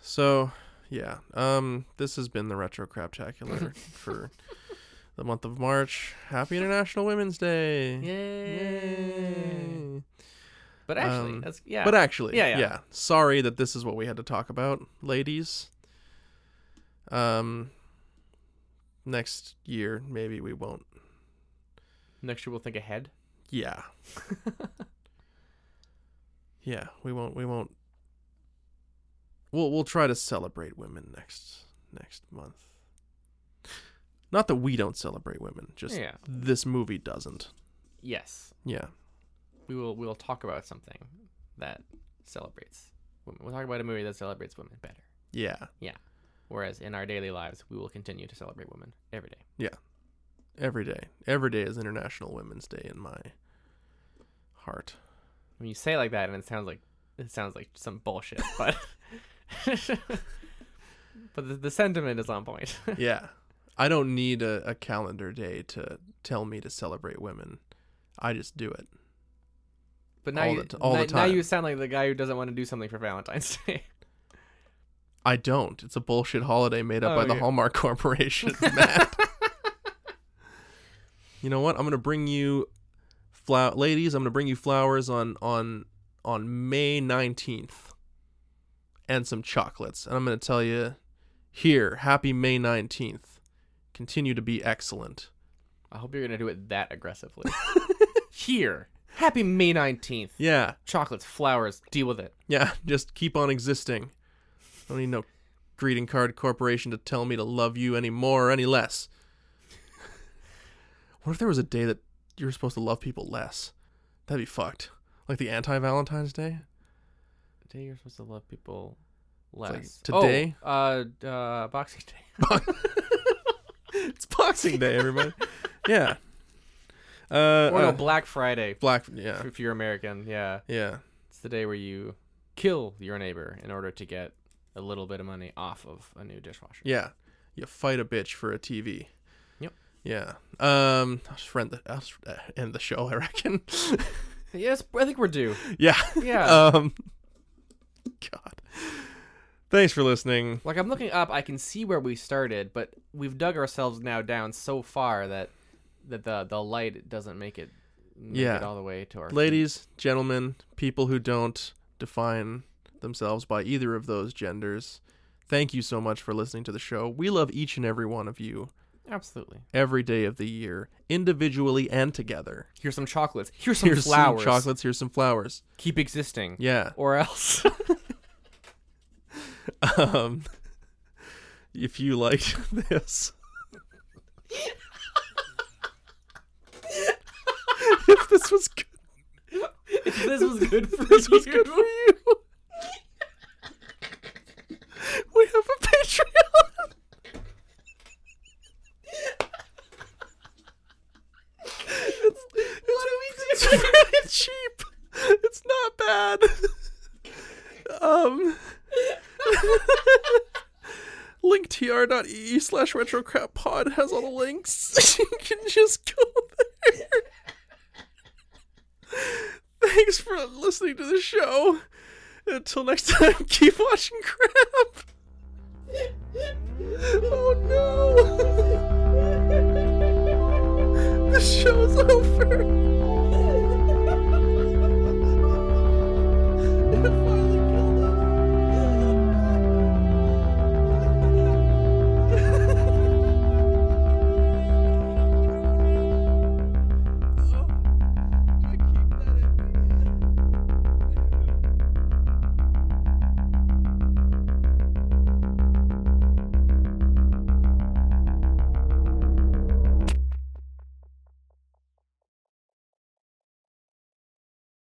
So, yeah. Um this has been the Retro Craptacular for the month of March. Happy International Women's Day. Yay. But actually, Um, that's yeah. But actually, Yeah, yeah, yeah. Sorry that this is what we had to talk about, ladies. Um next year maybe we won't. next year we'll think ahead. Yeah. yeah, we won't we won't We'll we'll try to celebrate women next next month. Not that we don't celebrate women, just Yeah. this movie doesn't. Yes, Yeah. we will. We will talk about something that celebrates women. We'll talk about a movie that celebrates women better. Yeah. Yeah. Whereas in our daily lives, we will continue to celebrate women every day. Yeah. Every day. Every day is International Women's Day in my heart. I mean, you say like that, and it sounds like it sounds like some bullshit, but but the, the sentiment is on point. Yeah. I don't need a, a calendar day to tell me to celebrate women. I just do it. But now All you the all the now, now you sound like the guy who doesn't want to do something for Valentine's Day. I don't. It's a bullshit holiday made up Oh, by the. Oh, Hallmark Corporation, Matt. you know what? I'm gonna bring you flower ladies, I'm gonna bring you flowers on on on May 19th. And some chocolates. And I'm gonna tell you here, happy May 19th. Continue to be excellent. I hope you're gonna do it that aggressively. Here, happy May nineteenth. Yeah. Chocolates, flowers, deal with it. Yeah, just keep on existing. I don't need no greeting card corporation to tell me to love you any more or any less. what if there was a day that you were supposed to love people less? That'd be fucked. Like the anti Valentine's Day? Today you're supposed to love people like less. today? Oh, uh, uh, Boxing Day. It's Boxing Day, everybody. yeah. Uh, or no, uh, Black Friday. Black. Yeah. If you're American, yeah, Yeah. it's the day where you kill your neighbor in order to get a little bit of money off of a new dishwasher. Yeah. You fight a bitch for a TV. Yep. Yeah. Um, I'll just end the, I'll just uh, end the show, I reckon. Yes, I think we're due. yeah. Yeah. Um, God. Thanks for listening. Like I'm looking up, I can see where we started, but we've dug ourselves now down so far that that the the light doesn't make it make Yeah. it all the way to our feet. Ladies, gentlemen, people who don't define themselves by either of those genders, thank you so much for listening to the show. We love each and every one of you Absolutely. every day of the year, individually and together. Here's some chocolates. Here's some Here's flowers. some chocolates. Here's some flowers. Keep existing. Yeah. Or else. Um, if you liked this, if this was good, If this was good for this you. was good for you. We have a Patreon. It's, it's, it's really cheap. It's not bad. Um, linktr.ee slash retrocrappod has all the links. you can just go there. Thanks for listening to the show. Until next time, keep watching crap. Oh no! The show's over.